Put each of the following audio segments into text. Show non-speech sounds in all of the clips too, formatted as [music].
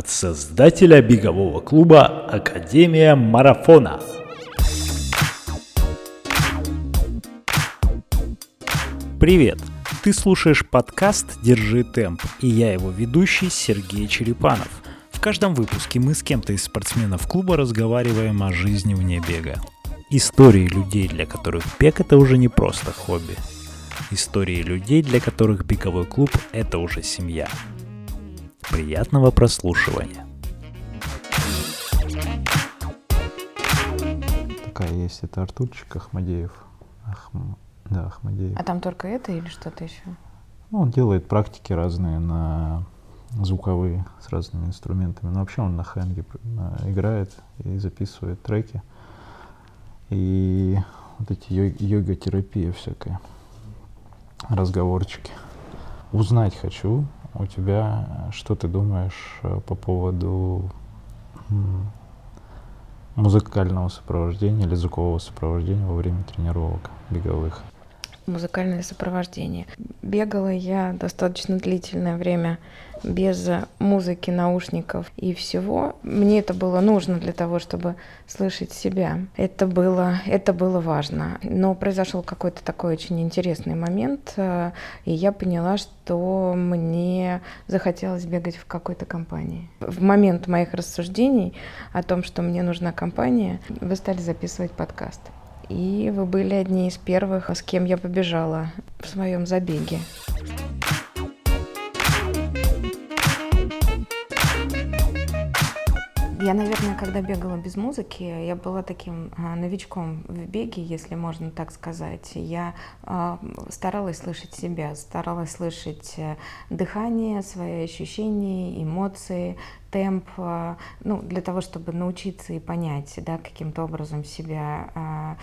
от создателя бегового клуба Академия Марафона. Привет! Ты слушаешь подкаст «Держи темп» и я его ведущий Сергей Черепанов. В каждом выпуске мы с кем-то из спортсменов клуба разговариваем о жизни вне бега. Истории людей, для которых бег это уже не просто хобби. Истории людей, для которых беговой клуб это уже семья. Приятного прослушивания. Такая есть, это Артурчик Ахмадеев. Ахм... Да, Ахмадеев. А там только это или что-то еще? Ну, он делает практики разные на звуковые с разными инструментами. Но вообще он на хэнге играет и записывает треки. И вот эти йога-терапия всякая, разговорчики. Узнать хочу, у тебя, что ты думаешь э, по поводу музыкального сопровождения или звукового сопровождения во время тренировок беговых? Музыкальное сопровождение. Бегала я достаточно длительное время без музыки, наушников и всего. Мне это было нужно для того, чтобы слышать себя. Это было, это было важно. Но произошел какой-то такой очень интересный момент, э, и я поняла, что мне захотелось бегать в какой-то компании. В момент моих рассуждений о том, что мне нужна компания, вы стали записывать подкаст. И вы были одни из первых, с кем я побежала в своем забеге. Я, наверное, когда бегала без музыки, я была таким а, новичком в беге, если можно так сказать. Я а, старалась слышать себя, старалась слышать э, дыхание, свои ощущения, эмоции, темп, а, ну, для того, чтобы научиться и понять, да, каким-то образом себя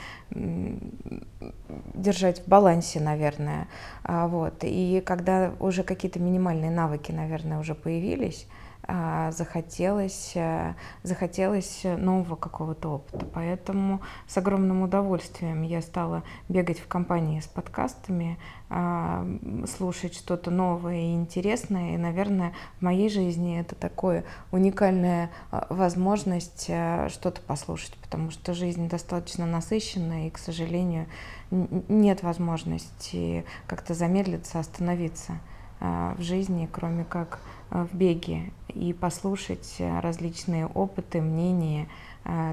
держать в балансе, наверное. Вот. И когда уже какие-то минимальные навыки, наверное, уже появились, захотелось, э, захотелось нового какого-то опыта. Поэтому с огромным удовольствием я стала бегать в компании с подкастами, а, слушать что-то новое и интересное. И, наверное, в моей жизни это такое уникальная а, возможность э, что-то послушать, потому что жизнь достаточно насыщенная, и, к сожалению, нет возможности как-то замедлиться, остановиться в жизни, кроме как в беге и послушать различные опыты, мнения,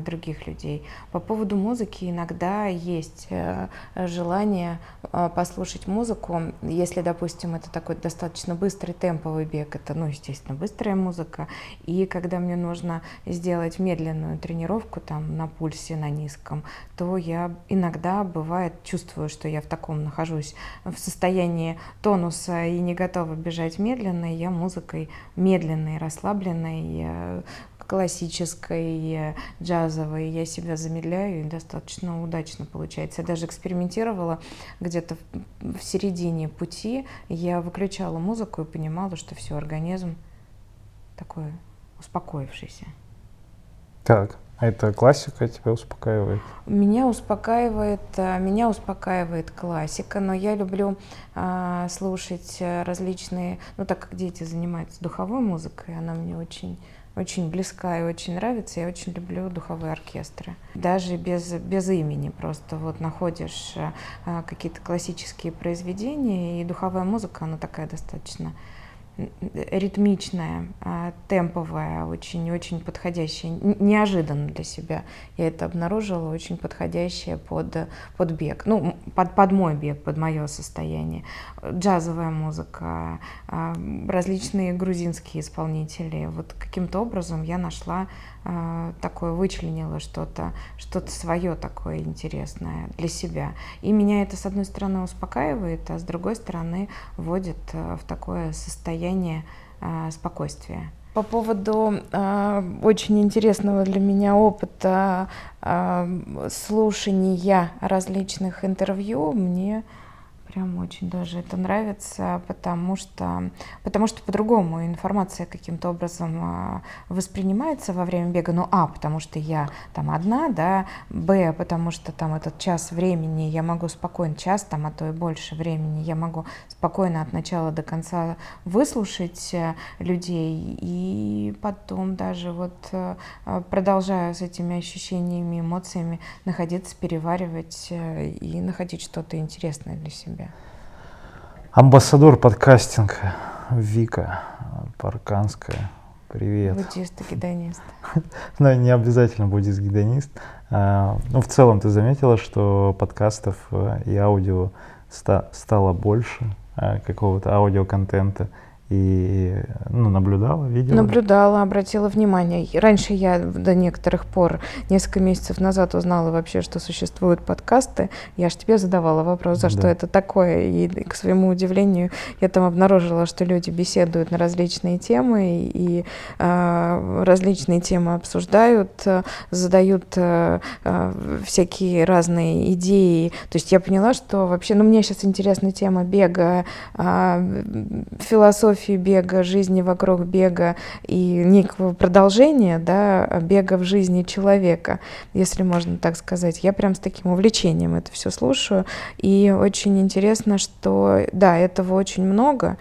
других людей. По поводу музыки иногда есть э, желание э, послушать музыку, если, допустим, это такой достаточно быстрый темповый бег, это, ну, естественно, быстрая музыка, и когда мне нужно сделать медленную тренировку там на пульсе, на низком, то я иногда, бывает, чувствую, что я в таком нахожусь в состоянии тонуса и не готова бежать медленно, я музыкой медленной, расслабленной классической, джазовой, я себя замедляю и достаточно удачно получается. Я даже экспериментировала где-то в середине пути, я выключала музыку и понимала, что все, организм такой успокоившийся. Так, а это классика тебя успокаивает? Меня успокаивает, э, меня успокаивает классика, но я люблю а, слушать различные, ну так как дети занимаются духовой музыкой, она мне очень очень близка и очень нравится. Я очень люблю духовые оркестры. Даже без, без имени просто вот находишь а, какие-то классические произведения, и духовая музыка, она такая достаточно ритмичная, темповая, очень-очень подходящая, неожиданно для себя. Я это обнаружила, очень подходящая под, под бег, ну, под, под мой бег, под мое состояние. Джазовая музыка, а, различные грузинские исполнители. Вот каким-то образом я нашла такое вычленила что-то, что-то свое такое интересное для себя. И меня это, с одной стороны, успокаивает, а с другой стороны, вводит а, в такое состояние а, спокойствия. По поводу э, очень интересного для меня опыта э, слушания различных интервью, мне прям очень даже это нравится, потому что, потому что по-другому информация каким-то образом а, воспринимается во время бега. Ну, а, потому что я там одна, да, б, потому что там этот час времени я могу спокойно, час там, а то и больше времени, я могу спокойно от начала до конца выслушать э, людей и потом даже вот э, продолжая с этими ощущениями, эмоциями находиться, переваривать э, и находить что-то интересное для себя себя? Амбассадор подкастинга Вика Парканская. Привет. Буддист и гедонист. [laughs] Ну, не обязательно буддист-гедонист. А, ну, в целом ты заметила, что подкастов э, и аудио стало больше, э, какого-то аудиоконтента и ну, наблюдала, видела? Наблюдала, обратила внимание. Раньше я до некоторых пор, несколько месяцев назад узнала вообще, что существуют подкасты. Я же тебе задавала вопрос, за да. что это такое. И, к своему удивлению, я там обнаружила, что люди беседуют на различные темы и э, различные темы обсуждают, задают э, всякие разные идеи. То есть я поняла, что вообще, ну мне сейчас интересна тема бега, э, философии, философии бега, жизни вокруг бега и некого продолжения да, бега в жизни человека, если можно так сказать. Я прям с таким увлечением это все слушаю. И очень интересно, что да, этого очень много.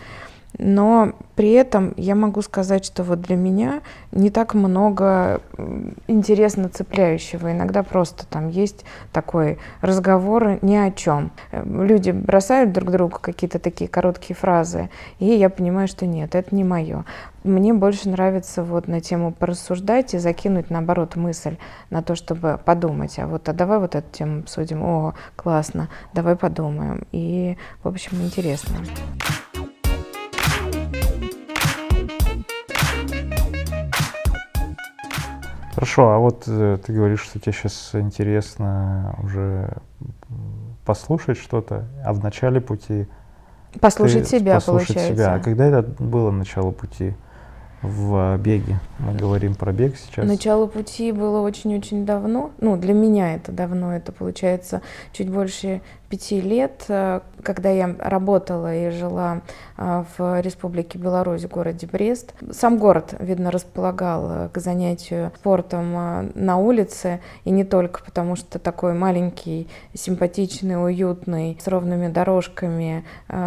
Но при этом я могу сказать, что вот для меня не так много интересно цепляющего. Иногда просто там есть такой разговор ни о чем. Люди бросают друг другу какие-то такие короткие фразы, и я понимаю, что нет, это не мое. Мне больше нравится вот на тему порассуждать и закинуть, наоборот, мысль на то, чтобы подумать. А вот а давай вот эту тему обсудим. О, классно, давай подумаем. И, в общем, интересно. Хорошо, а вот э, ты говоришь, что тебе сейчас интересно уже послушать что-то, а в начале пути... Послушать себя, послушать получается. себя. А когда это было начало пути в беге? Мы говорим про бег сейчас. Начало пути было очень-очень давно. Ну, для меня это давно. Это получается чуть больше пяти лет, э, когда я работала и жила э, в Республике Беларусь, в городе Брест. Сам город, видно, располагал э, к занятию спортом на улице, и не только потому, что такой маленький, симпатичный, уютный, с ровными дорожками,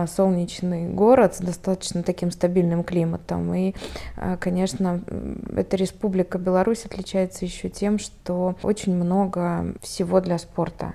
солнечный город с достаточно таким стабильным климатом. И, конечно, эта Республика Беларусь отличается еще тем, что очень много всего для спорта.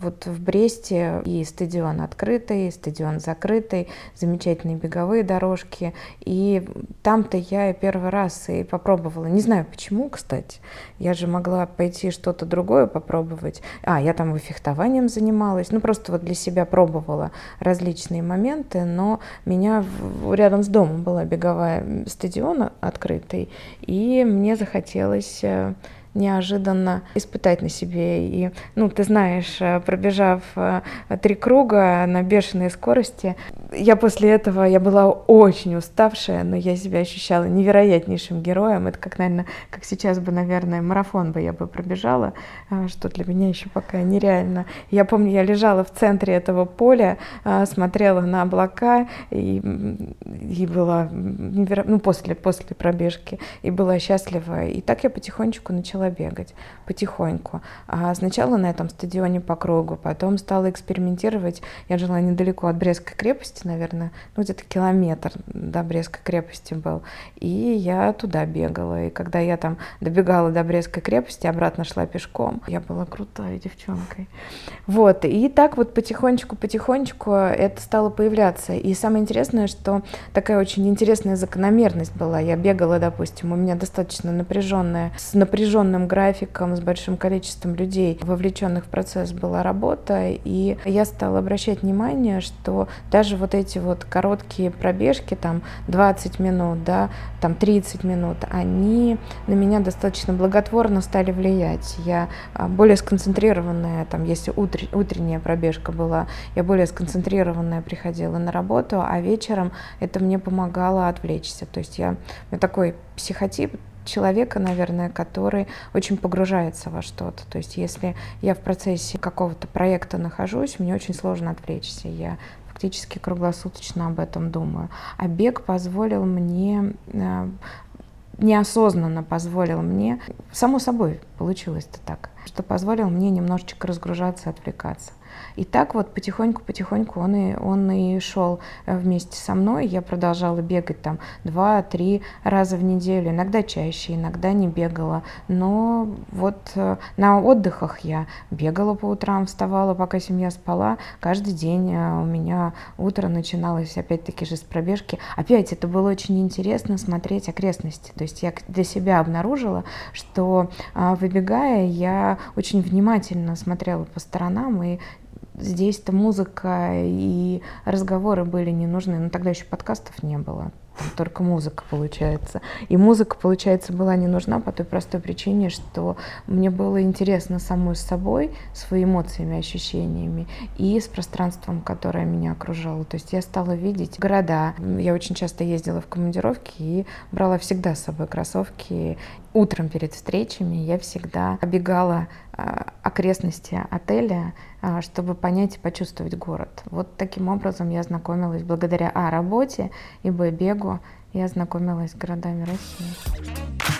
Вот в Бресте и стадион открытый, и стадион закрытый, замечательные беговые дорожки. И там-то я первый раз и попробовала. Не знаю почему, кстати. Я же могла пойти что-то другое попробовать. А, я там и фехтованием занималась. Ну, просто вот для себя пробовала различные моменты. Но меня рядом с домом была беговая стадион открытый. И мне захотелось э, неожиданно испытать на себе. И, ну, ты знаешь, э, пробежав э, три круга на бешеной скорости, я после этого, я была очень уставшая, но я себя ощущала невероятнейшим героем. Это как, наверное, как сейчас бы, наверное, марафон бы я бы пробежала, э, что для меня еще пока нереально. Я помню, я лежала в центре этого поля, смотрела на облака и, и была неверо... ну, после, после пробежки, и была счастлива. И так я потихонечку начала начала бегать потихоньку. А сначала на этом стадионе по кругу, потом стала экспериментировать. Я жила недалеко от Брестской крепости, наверное, ну где-то километр до Брестской крепости был. И я туда бегала. И когда я там добегала до Брестской крепости, обратно шла пешком, я была крутая девчонкой. Вот, и так вот потихонечку-потихонечку это стало появляться. И самое интересное, что такая очень интересная закономерность была. Я бегала, допустим, у меня достаточно напряженная, с напряженной напряженным графиком, с большим количеством людей, вовлеченных в процесс была работа, и я стала обращать внимание, что даже вот эти вот короткие пробежки, там 20 минут, да, там 30 минут, они на меня достаточно благотворно стали влиять. Я а, более сконцентрированная, там, если утр, утренняя пробежка была, я более сконцентрированная приходила на работу, а вечером это мне помогало отвлечься. То есть я, у меня такой психотип человека, наверное, который очень погружается во что-то. То есть если я в процессе какого-то проекта нахожусь, мне очень сложно отвлечься. Я фактически круглосуточно об этом думаю. А бег позволил мне э, неосознанно позволил мне, само собой получилось это так, что позволил мне немножечко разгружаться, отвлекаться. И так вот потихоньку-потихоньку он и, он и шел э, вместе со мной. Я продолжала бегать там два-три раза в неделю, иногда чаще, иногда не бегала. Но вот э, на отдыхах я бегала по утрам, вставала, пока семья спала. Каждый день э, у меня утро начиналось опять-таки же с пробежки. Опять это было очень интересно смотреть окрестности. То есть я для себя обнаружила, что выбегая, я очень внимательно смотрела по сторонам и здесь-то музыка и разговоры были не нужны, но тогда еще подкастов не было только музыка получается. И музыка, получается, была не нужна по той простой причине, что мне было интересно самой с собой, своими эмоциями, ощущениями и с пространством, которое меня окружало. То есть я стала видеть города. Я очень часто ездила в командировки и брала всегда с собой кроссовки. Утром перед встречами я всегда обегала а, окрестности отеля, а, чтобы понять и почувствовать город. Вот таким образом я знакомилась благодаря А работе и Б бегу, я знакомилась с городами России.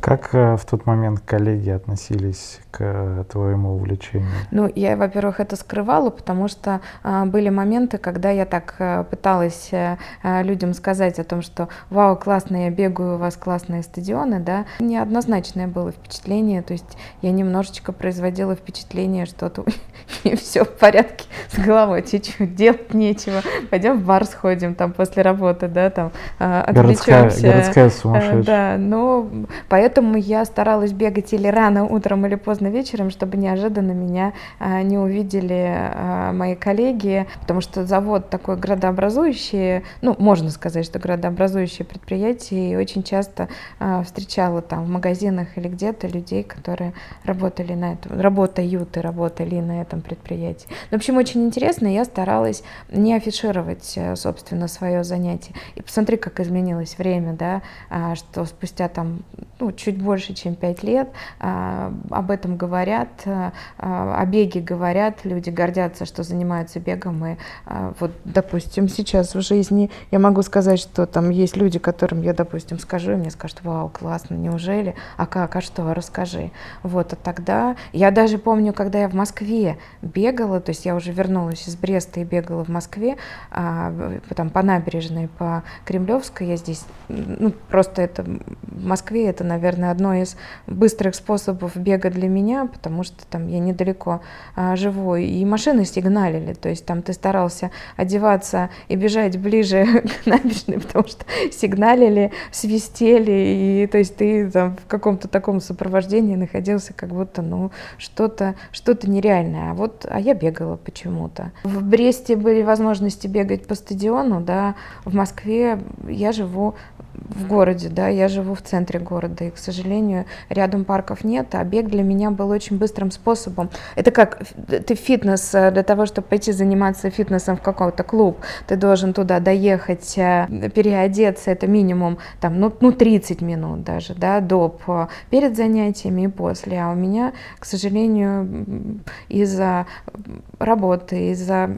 Как э, в тот момент коллеги относились к э, твоему увлечению? Ну, я, во-первых, это скрывала, потому что а, были моменты, когда я так а, пыталась а, людям сказать о том, что вау, классно, я бегаю, у вас классные стадионы, да. Неоднозначное было впечатление, то есть я немножечко производила впечатление, что тут [laughs] все в порядке с головой, чуть-чуть, делать нечего, пойдем в бар сходим там после работы, да, там отвлечемся. Городская, городская сумасшедшая. Да, но поэтому Поэтому я старалась бегать или рано утром, или поздно вечером, чтобы неожиданно меня а, не увидели а, мои коллеги, потому что завод такой градообразующий, ну, можно сказать, что градообразующее предприятие, и очень часто а, встречала там в магазинах или где-то людей, которые работали на этом, работают и работали на этом предприятии. Ну, в общем, очень интересно, я старалась не афишировать, э, собственно, свое занятие. И посмотри, как изменилось время, да, что спустя там, ну, чуть больше, чем 5 лет, а, об этом говорят, а, о беге говорят, люди гордятся, что занимаются бегом. И а, вот, допустим, сейчас в жизни я могу сказать, что там есть люди, которым я, допустим, скажу, и мне скажут, вау, классно, неужели? А как, а что, расскажи. Вот, а тогда, я даже помню, когда я в Москве бегала, то есть я уже вернулась из Бреста и бегала в Москве, потом по набережной, по Кремлевской, я здесь, ну, просто это, в Москве это, наверное, наверное, одно из быстрых способов бега для меня, потому что там я недалеко а, живу, и машины сигналили, то есть там ты старался одеваться и бежать ближе [laughs] к набережной, потому что сигналили, свистели, и то есть ты там в каком-то таком сопровождении находился, как будто, ну, что-то что нереальное. А вот, а я бегала почему-то. В Бресте были возможности бегать по стадиону, да, в Москве я живу в городе, да, я живу в центре города, и, к сожалению, рядом парков нет, а бег для меня был очень быстрым способом. Это как ты фитнес, э, для того, чтобы пойти заниматься фитнесом в какой-то клуб, ты должен туда доехать, э, переодеться, это минимум там, ну, ну 30 минут даже, да, доп, перед занятиями и после, а у меня, к сожалению, из-за работы, из-за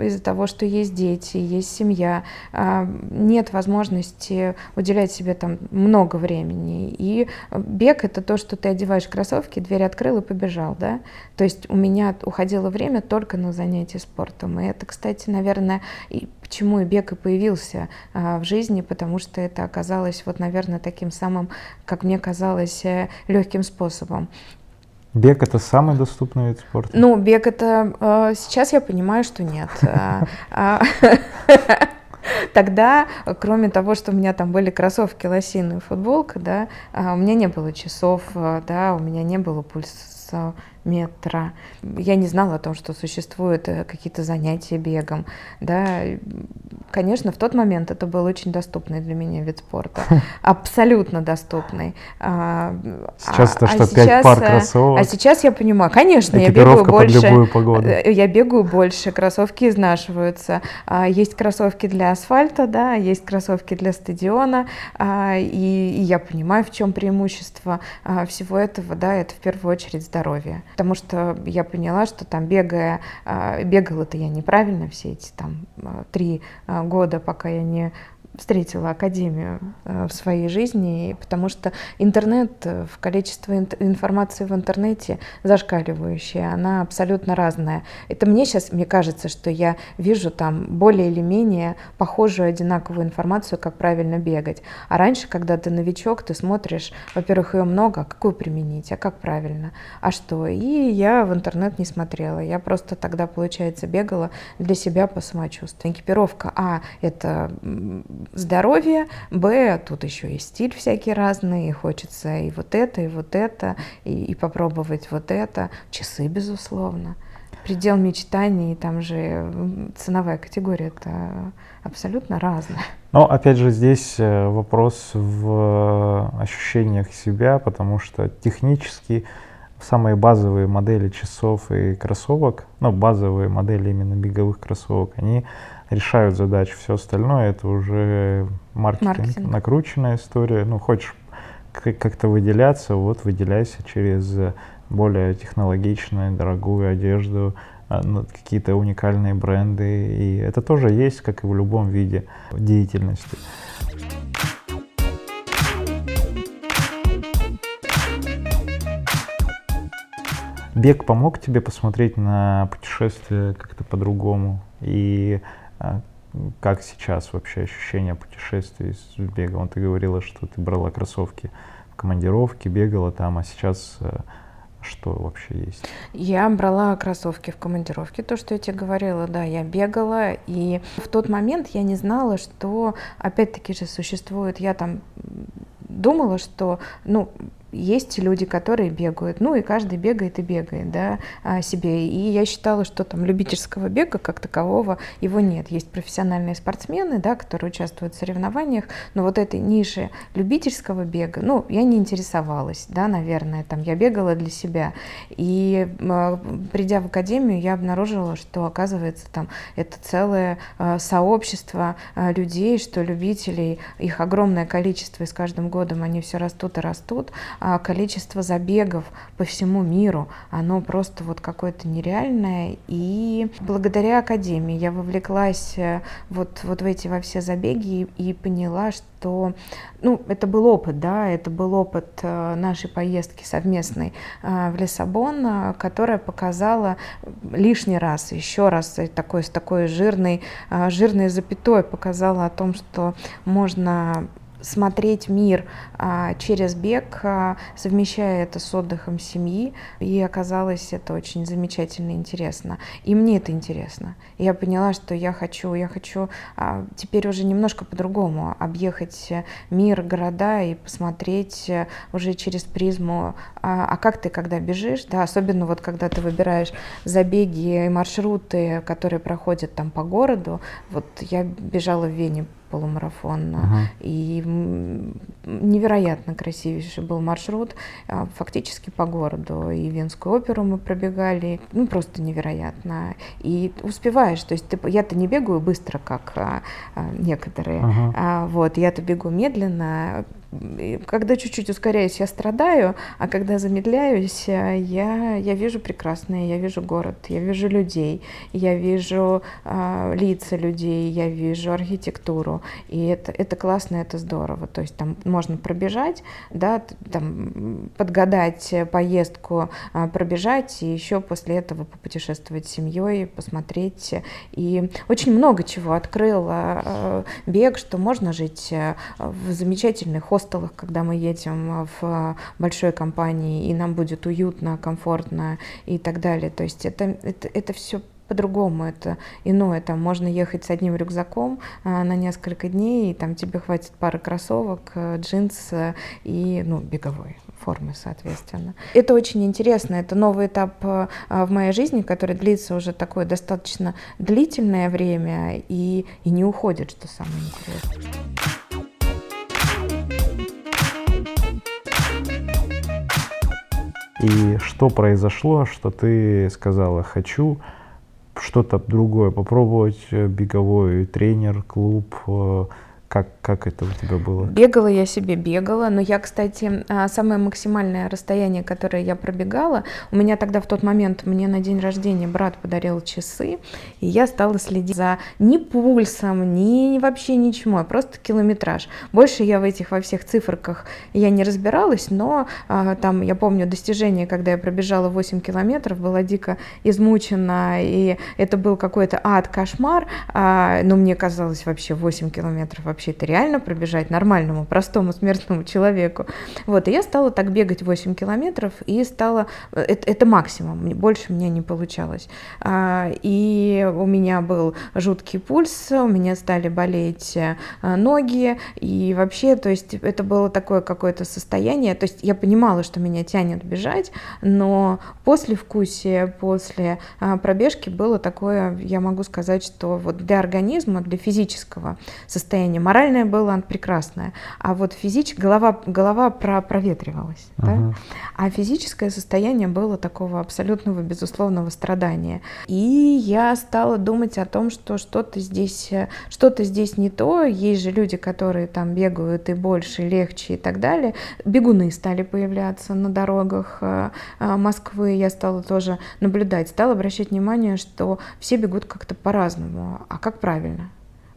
из того, что есть дети, есть семья, а, нет возможности уделять себе там много времени. И бег — это то, что ты одеваешь кроссовки, дверь открыл и побежал, да. То есть у меня уходило время только на занятия спортом. И это, кстати, наверное, и почему и бег и появился а, в жизни, потому что это оказалось, вот, наверное, таким самым, как мне казалось, э, легким способом. Бег это самый доступный вид спорта? Ну, бег это э, сейчас я понимаю, что нет. [laughs] [laughs] Тогда, кроме того, что у меня там были кроссовки, лосины футболка, да, а, у меня не было часов, а, да, у меня не было пульсометра. Я не знала о том, что существуют э, какие-то занятия бегом, да. Конечно, в тот момент это был очень доступный для меня вид спорта, абсолютно доступный. А, сейчас то, а что пять пар э, кроссовок. А сейчас я понимаю, конечно, я бегаю больше. Э, я бегаю больше, кроссовки изнашиваются. А, есть кроссовки для асфальта, да, есть кроссовки для стадиона, и, и я понимаю, в чем преимущество всего этого, да, это в первую очередь здоровье, потому что я поняла, что там бегая, бегала-то я неправильно все эти там три года, пока я не встретила академию э, в своей жизни, потому что интернет, э, в количестве информации в интернете зашкаливающая, она абсолютно разная. Это мне сейчас, мне кажется, что я вижу там более или менее похожую одинаковую информацию, как правильно бегать. А раньше, когда ты новичок, ты смотришь, во-первых, ее много, а какую применить, а как правильно, а что. И я в интернет не смотрела, я просто тогда, получается, бегала для себя по самочувствию. Экипировка, а, это здоровье, б, тут еще и стиль всякий разный, и хочется и вот это, и вот это, и, и попробовать вот это, часы, безусловно. Предел мечтаний, там же ценовая категория это абсолютно разная. Но опять же здесь э, вопрос в ощущениях себя, потому что технически самые базовые модели часов и кроссовок, ну базовые модели именно беговых кроссовок, они решают задачу. Все остальное это уже маркетинг, маркетинг. накрученная история. Ну, хочешь как-то выделяться, вот выделяйся через более технологичную, дорогую одежду, а, ну, какие-то уникальные бренды. И это тоже есть, как и в любом виде деятельности. Бег помог тебе посмотреть на путешествие как-то по-другому? И а как сейчас вообще ощущение путешествий с бегом? Ты говорила, что ты брала кроссовки в командировке, бегала там, а сейчас э, что вообще есть? Я брала кроссовки в командировке, то, что я тебе говорила, да, я бегала, и в тот момент я не знала, что, опять-таки же, существует, я там думала, что, ну, есть люди, которые бегают, ну и каждый бегает и бегает, да, себе. И я считала, что там любительского бега как такового его нет. Есть профессиональные спортсмены, да, которые участвуют в соревнованиях, но вот этой ниши любительского бега, ну, я не интересовалась, да, наверное, там я бегала для себя. И придя в академию, я обнаружила, что, оказывается, там это целое а, сообщество а, людей, что любителей, их огромное количество, и с каждым годом они все растут и растут, а количество забегов по всему миру, оно просто вот какое-то нереальное. И благодаря Академии я вовлеклась э, вот, вот в эти во все забеги и, и поняла, что ну, это был опыт, да, это был опыт э, нашей поездки совместной э, в Лиссабон, которая показала лишний раз, еще раз такой, с такой жирной, жирной запятой показала о том, что можно смотреть мир а, через бег, а, совмещая это с отдыхом семьи, и оказалось это очень замечательно и интересно. И мне это интересно. я поняла, что я хочу, я хочу а, теперь уже немножко по-другому объехать мир, города и посмотреть э, уже через призму, а как ты когда бежишь, да, особенно вот когда ты выбираешь забеги и маршруты, которые проходят там по городу. Вот я бежала в Вене полумарафон. Uh-huh. И невероятно красивейший был маршрут, а, фактически по городу. И Венскую оперу мы пробегали, ну просто невероятно. И успеваешь, то есть ты, я-то не бегаю быстро, как а, некоторые, uh-huh. а, вот, я-то бегу медленно, когда чуть-чуть ускоряюсь, я страдаю, а когда замедляюсь, э, я, я вижу прекрасное, я вижу город, я вижу людей, я вижу э, лица людей, я вижу архитектуру, и это, это классно, это здорово. То есть там можно пробежать, да, там, подгадать поездку, э, пробежать, и еще после этого попутешествовать с семьей, посмотреть. И очень много чего открыл э, бег, что можно жить э, в замечательных хостелах, когда мы едем в большой компании, и нам будет уютно, комфортно и так далее. То есть это, это, это все по-другому, это иное. Там можно ехать с одним рюкзаком а, на несколько дней, и там тебе хватит пары кроссовок, э, джинс э, и ну, беговой формы, соответственно. Это очень интересно, это новый этап а, в моей жизни, который длится уже такое достаточно длительное время и, и не уходит, что самое интересное. И что произошло, что ты сказала «хочу что-то другое попробовать, э, беговой тренер, клуб, э, как, как это у тебя было? Бегала я себе, бегала, но я, кстати, а, самое максимальное расстояние, которое я пробегала, у меня тогда в тот момент, мне на день рождения брат подарил часы, и я стала следить за ни пульсом, ни вообще ничем, а просто километраж. Больше я в этих во всех циферках я не разбиралась, но а, там, я помню, достижение, когда я пробежала 8 километров, была дико измучена, и это был какой-то ад, кошмар, а, но мне казалось вообще 8 километров вообще это реально пробежать нормальному, простому смертному человеку. Вот, и я стала так бегать 8 километров, и стала, это, это максимум, больше у меня не получалось. А, и у меня был жуткий пульс, у меня стали болеть э, ноги, и вообще, то есть это было такое какое-то состояние, то есть я понимала, что меня тянет бежать, но после вкусия, после а, пробежки было такое, я могу сказать, что вот для организма, для физического состояния моральное было прекрасное, а вот физическое, голова, голова про, проветривалась, uh-huh. да? а физическое состояние было такого абсолютного безусловного страдания. И я стала думать о том, что что-то здесь, что-то здесь не то, есть же люди, которые там бегают и больше, и легче и так далее. Бегуны стали появляться на дорогах э, э, Москвы, я стала тоже наблюдать, стала обращать внимание, что все бегут как-то по-разному, а как правильно?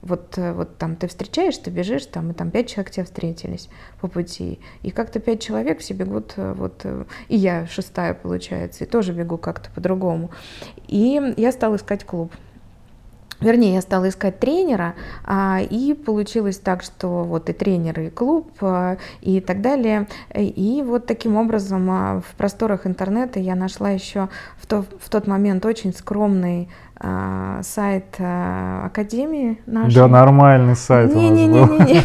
Вот, э, вот там ты встречаешь, ты бежишь, там, и там пять человек тебя встретились по пути, и как-то пять человек все бегут, э, вот, э, и я шестая, получается, и тоже бегу как-то по-другому. И я стала искать клуб. Вернее, я стала искать тренера, а, и получилось так, что вот и тренер, и клуб, а, и так далее. И вот таким образом а, в просторах интернета я нашла еще в, то, в тот момент очень скромный сайт Академии нашей. Да, нормальный сайт не, не, не, не, не.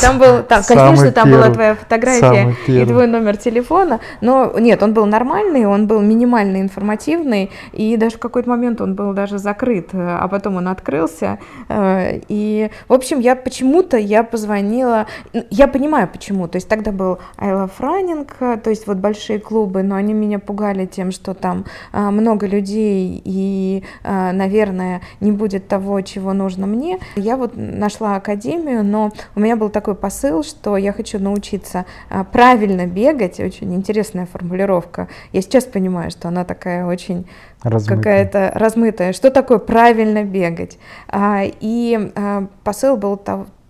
Там был, там, конечно, там была твоя фотография и твой номер телефона, но нет, он был нормальный, он был минимально информативный, и даже в какой-то момент он был даже закрыт, потом он открылся. Э, и, в общем, я почему-то я позвонила, я понимаю почему, то есть тогда был I Love Running, то есть вот большие клубы, но они меня пугали тем, что там а, много людей и Э, наверное, не будет того, чего нужно мне. Я вот нашла академию, но у меня был такой посыл, что я хочу научиться э, правильно бегать. Очень интересная формулировка. Я сейчас понимаю, что она такая очень какая-то размытая. Что такое правильно бегать? А, и а, посыл был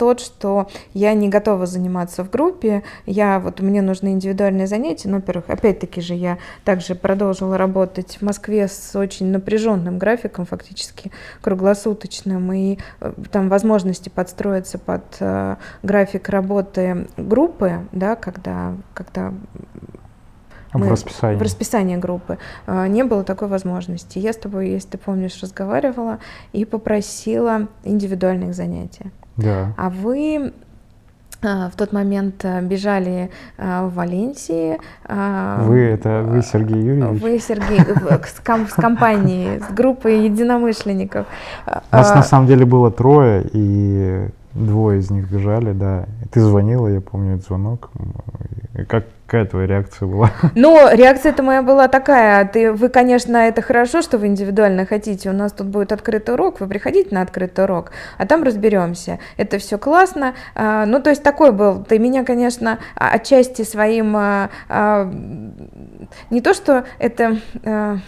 тот, что я не готова заниматься в группе, я вот мне нужны индивидуальные занятия, но, во-первых, опять-таки же я также продолжила работать в Москве с очень напряженным графиком, фактически круглосуточным, и э, там возможности подстроиться под э, график работы группы, да, когда, когда мы, в расписании. В расписании группы. А, не было такой возможности. Я с тобой, если ты помнишь, разговаривала и попросила индивидуальных занятий. Да. А вы а, в тот момент а, бежали в Валенсии. Вы это вы Сергей Юрьевич? Вы Сергей с, ком, с компанией, с группой единомышленников. Нас на самом деле было трое, и двое из них бежали, да. Ты звонила, я помню этот звонок. Как, какая твоя реакция была? [laughs] Ну, реакция-то моя была такая. Ты, вы, конечно, это хорошо, что вы индивидуально хотите. У нас тут будет открытый урок, вы приходите на открытый урок, а там разберемся. Это все классно. А, ну, то есть такой был. Ты меня, конечно, отчасти своим... Не то, что это... А,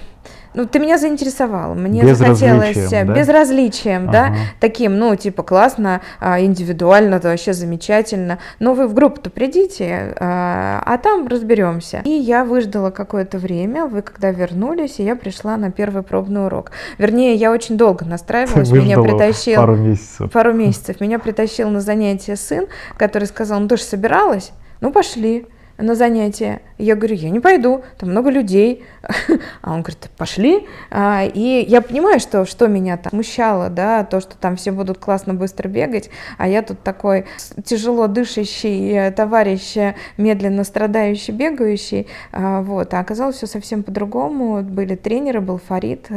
ну, ты меня заинтересовал, мне захотелось да? безразличием, ага. да, таким, ну, типа, классно, а, индивидуально, это вообще замечательно, но вы в группу-то придите, а, а там разберемся. И я выждала какое-то время, вы когда вернулись, и я пришла на первый пробный урок. Вернее, я очень долго настраивалась, меня притащил... Пару месяцев. Пару месяцев. Меня притащил на занятие сын, который сказал, ну, ты же собиралась? Ну, пошли на занятие. Я говорю, я не пойду, там много людей. [laughs] А он говорит, пошли. А, и я понимаю, что, что меня там смущало, да, то, что там все будут классно быстро бегать, а я тут такой тяжело дышащий товарищ, медленно страдающий, бегающий. А, вот. А оказалось все совсем по-другому. Были тренеры, был Фарид,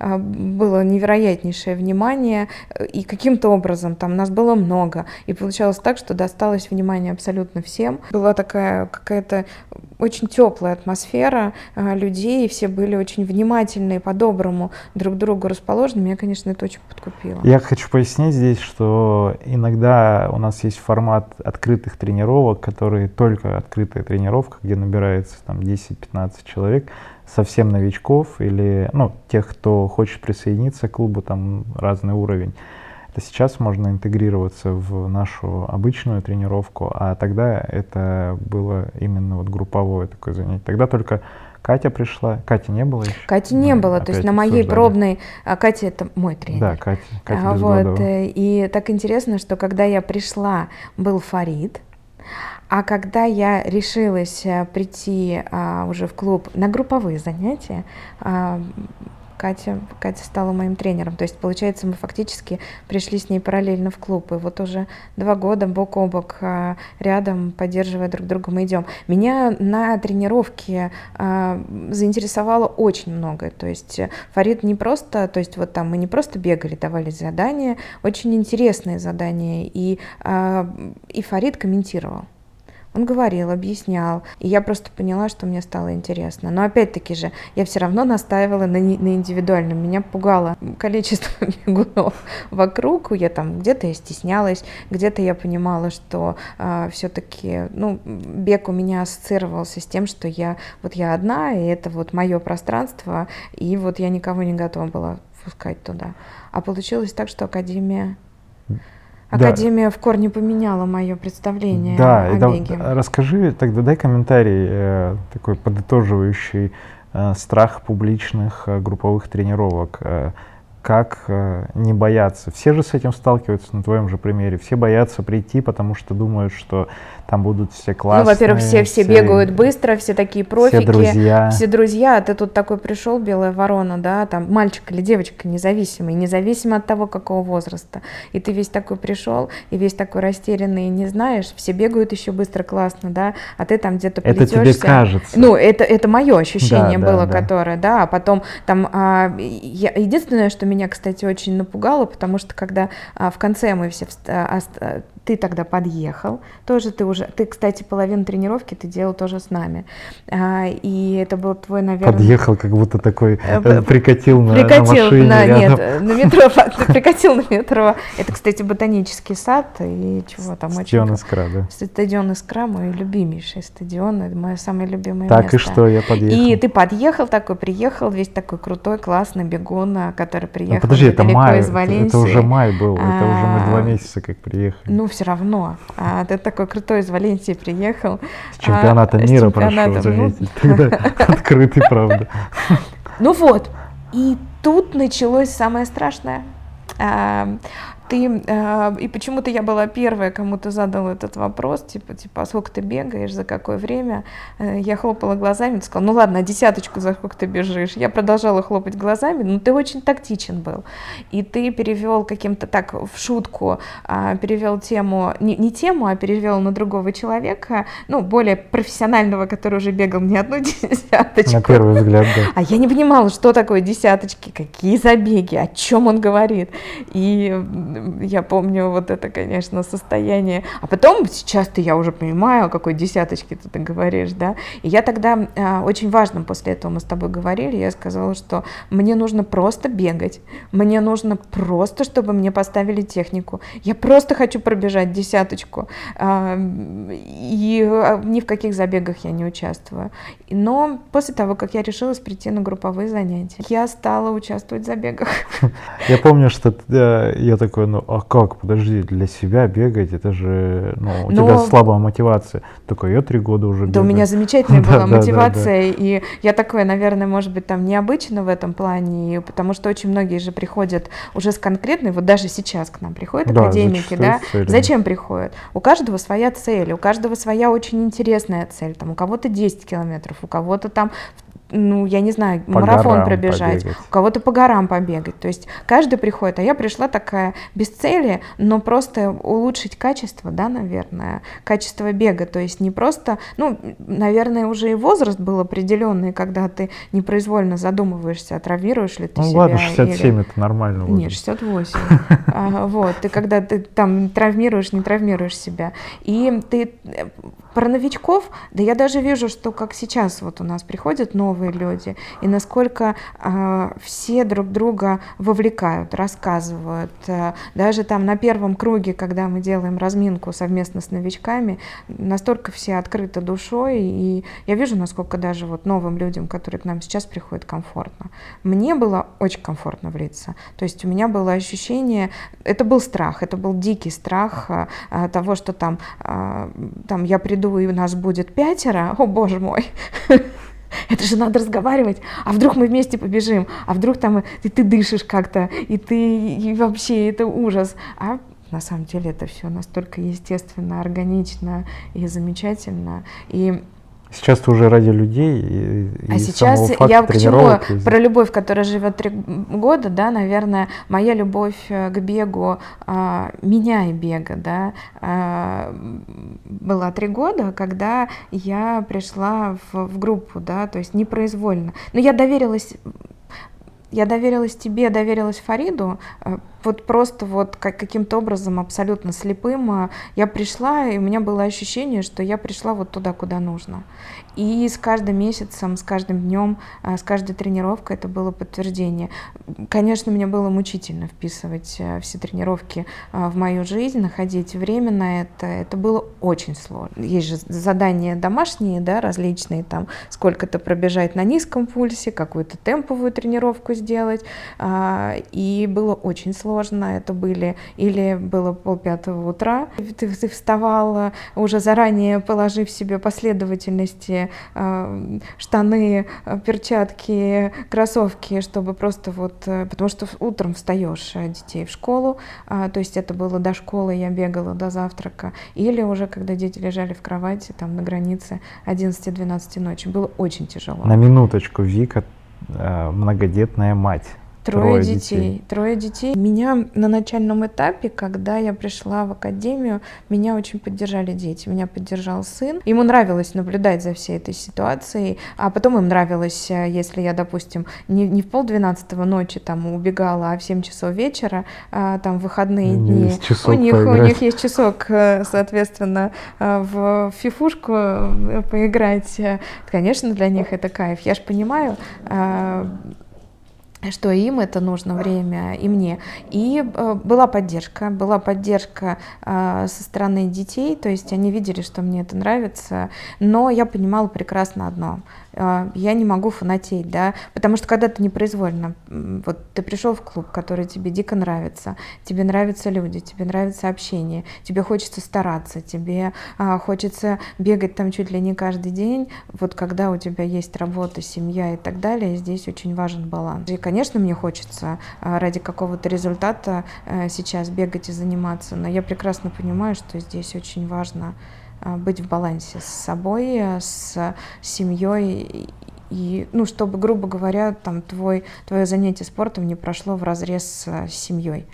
было невероятнейшее внимание. И каким-то образом там нас было много. И получалось так, что досталось внимание абсолютно всем. Была такая какая-то очень теплая атмосфера а, людей, все были очень внимательные, по-доброму друг к другу расположены. Меня, конечно, это очень подкупило. Я хочу пояснить здесь, что иногда у нас есть формат открытых тренировок, которые только открытая тренировка, где набирается там 10-15 человек, совсем новичков или ну, тех, кто хочет присоединиться к клубу, там разный уровень это сейчас можно интегрироваться в нашу обычную тренировку, а тогда это было именно вот групповое такое занятие. Тогда только Катя пришла. Кати не было еще? Кати не Мы было. То есть на моей обсуждали. пробной... А Катя — это мой тренер. Да, Катя. Катя а, вот, э, И так интересно, что когда я пришла, был Фарид, а когда я решилась э, прийти а, уже в клуб на групповые занятия, а, Катя, Катя стала моим тренером. То есть, получается, мы фактически пришли с ней параллельно в клуб. И вот уже два года бок о бок а, рядом, поддерживая друг друга, мы идем. Меня на тренировке а, заинтересовало очень многое. То есть Фарид не просто, то есть вот там мы не просто бегали, давали задания, очень интересные задания. И, а, и Фарид комментировал. Он говорил, объяснял, и я просто поняла, что мне стало интересно. Но опять-таки же, я все равно настаивала на, на индивидуальном. Меня пугало количество [laughs] бегунов вокруг. Я там где-то я стеснялась, где-то я понимала, что э, а, все-таки, ну, бег у меня ассоциировался с тем, что я вот я одна, и это вот мое пространство, и вот я никого не готова была пускать туда. А получилось так, что Академия Академия да. в корне поменяла мое представление да, о беге. Да, расскажи, тогда дай комментарий э, такой подытоживающий э, страх публичных э, групповых тренировок. Э, как э, не бояться? Все же с этим сталкиваются на твоем же примере. Все боятся прийти, потому что думают, что там будут все классные. Ну, во-первых, все, все, все бегают быстро, все такие профики. Все друзья. Все друзья. А ты тут такой пришел, белая ворона, да, там мальчик или девочка независимый, независимо от того, какого возраста. И ты весь такой пришел, и весь такой растерянный, не знаешь, все бегают еще быстро, классно, да, а ты там где-то плетешься. Это тебе кажется. Ну, это, это мое ощущение да, было, да, которое, да, а потом там, а, я, единственное, что меня, кстати, очень напугало, потому что когда а, в конце мы все, а, ты тогда подъехал, тоже ты уже, ты, кстати, половину тренировки ты делал тоже с нами, а, и это был твой, наверное... Подъехал, как будто такой, э, э прикатил на, прикатил на машине на, Нет, на метро, [laughs] прикатил на метро. Это, кстати, ботанический сад, и чего там стадион очень... Искра, да? Стадион Искра, мой любимейший стадион, это мое самое любимое так, место. Так, и что, я подъехал. И ты подъехал такой, приехал, весь такой крутой, классный бегун, который приехал ну, подожди, это май, из Валенсии. Это, это уже май был, это уже мы два месяца как приехали. Ну, все равно. А, ты такой крутой из Валенсии приехал. С чемпионата а, мира с чемпионата, прошел, заметить. [laughs] Тогда открытый, правда. Ну вот. И тут началось самое страшное. А, ты, э, и почему-то я была первая, кому ты задал этот вопрос, типа, типа, а сколько ты бегаешь, за какое время? Э, я хлопала глазами, ты сказал, ну ладно, а десяточку за сколько ты бежишь? Я продолжала хлопать глазами, но ты очень тактичен был. И ты перевел каким-то так в шутку, э, перевел тему, не, не тему, а перевел на другого человека, ну, более профессионального, который уже бегал не одну [laughs] десяточку. На первый взгляд, да. А я не понимала, что такое десяточки, какие забеги, о чем он говорит. И я помню вот это, конечно, состояние. А потом сейчас-то я уже понимаю, о какой десяточке ты говоришь, да. И я тогда, а, очень важно, после этого мы с тобой говорили, я сказала, что мне нужно просто бегать, мне нужно просто, чтобы мне поставили технику. Я просто хочу пробежать десяточку. А, и а, ни в каких забегах я не участвую. Но после того, как я решилась прийти на групповые занятия, я стала участвовать в забегах. [laughs] Я помню, что я такой ну а как, подожди, для себя бегать, это же, ну, у Но- тебя слабая мотивация. Только я три года уже Да, у бегаю. меня замечательная была [laughs] мотивация, и я такое, наверное, может быть, там необычно в этом плане, потому что очень многие же приходят уже с конкретной, вот даже сейчас к нам приходят Да, академики, да, зачем приходят? У каждого своя цель, у каждого своя очень интересная цель, там, у кого-то 10 километров, у кого-то там, ну, я не знаю, По марафон пробежать, побегать. у кого-то по горам побегать. То есть каждый приходит, а я пришла такая без цели, но просто улучшить качество, да, наверное, качество бега. То есть не просто, ну, наверное, уже и возраст был определенный, когда ты непроизвольно задумываешься, а травмируешь ли ты Ну себя. ладно, 67 или- это нормально. нет, возраст. 68. [laughs] А, Вот, ты когда ты там травмируешь, не травмируешь себя. И ты э, про новичков, да я даже вижу, что как сейчас вот у нас приходят новые люди, и насколько а, все друг друга вовлекают, рассказывают. А, Даже там на первом круге, когда мы делаем разминку совместно с новичками, настолько все открыты душой, и я вижу, насколько даже вот новым людям, которые к нам сейчас приходят, комфортно. Мне было очень комфортно влиться. То есть у меня было ощущение, это был страх, это был дикий страх а, того, что там, а, там я приду и у нас будет пятеро, [laughs] о боже мой, [laughs] это же надо разговаривать, а вдруг мы вместе побежим, а вдруг там и ты дышишь как-то, и ты и вообще это ужас. А на самом деле это все настолько естественно, органично и замечательно. И Сейчас ты уже ради людей и, а и сейчас самого факта я к чему? Про любовь, которая живет три года, да, наверное, моя любовь э, к бегу, а, меня и бега, да, а, была три года, когда я пришла в, в группу, да, то есть непроизвольно. Но я доверилась я доверилась тебе, доверилась Фариду, э, вот просто вот как, каким-то образом абсолютно слепым э, я пришла, и у меня было ощущение, что я пришла вот туда, куда нужно. И с каждым месяцем, с каждым днем, э, с каждой тренировкой это было подтверждение. Конечно, мне было мучительно вписывать э, все тренировки э, в мою жизнь, находить время на это. Это было очень сложно. Есть же задания домашние, да, различные, там сколько-то пробежать на низком пульсе, какую-то темповую тренировку сделать. а, И было очень сложно. Это были или было полпятого утра, ты, ты вставала уже заранее, положив себе последовательности а, штаны, а, перчатки, кроссовки, чтобы просто вот, э, потому что утром встаешь э, детей в школу, а, то есть это было до школы, я бегала до завтрака, или уже когда дети лежали в кровати, там на границе 11-12 ночи, было очень тяжело. На минуточку, Вика э, многодетная мать. Трое, детей. Трое детей. Меня на начальном этапе, когда я пришла в академию, меня очень поддержали дети. Меня поддержал сын. Ему нравилось наблюдать за всей этой ситуацией, а потом им нравилось, э, если я, допустим, не, не в полдвенадцатого ночи там убегала, а в 7 часов вечера, а, там в выходные дни. есть часок у них, у них есть часок, э, соответственно, э, в фифушку поиграть. Конечно, для них это кайф. Я же понимаю, что им это нужно время, и мне. И э, была поддержка, была поддержка э, со стороны детей, то есть они видели, что мне это нравится, но я понимала прекрасно одно. Э, Я не могу фанатеть, да, потому что когда ты непроизвольно, вот ты пришел в клуб, который тебе дико нравится, тебе нравятся люди, тебе нравится общение, тебе хочется стараться, тебе а, хочется бегать там чуть ли не каждый день, вот когда у тебя есть работа, семья и так далее, здесь очень важен баланс. И, конечно, мне хочется а, ради какого-то результата а, сейчас бегать и заниматься, но я прекрасно понимаю, что здесь очень важно быть в балансе с собой, а, с семьей и, ну, чтобы, грубо говоря, там твой, твое занятие спортом не прошло в разрез с семьей.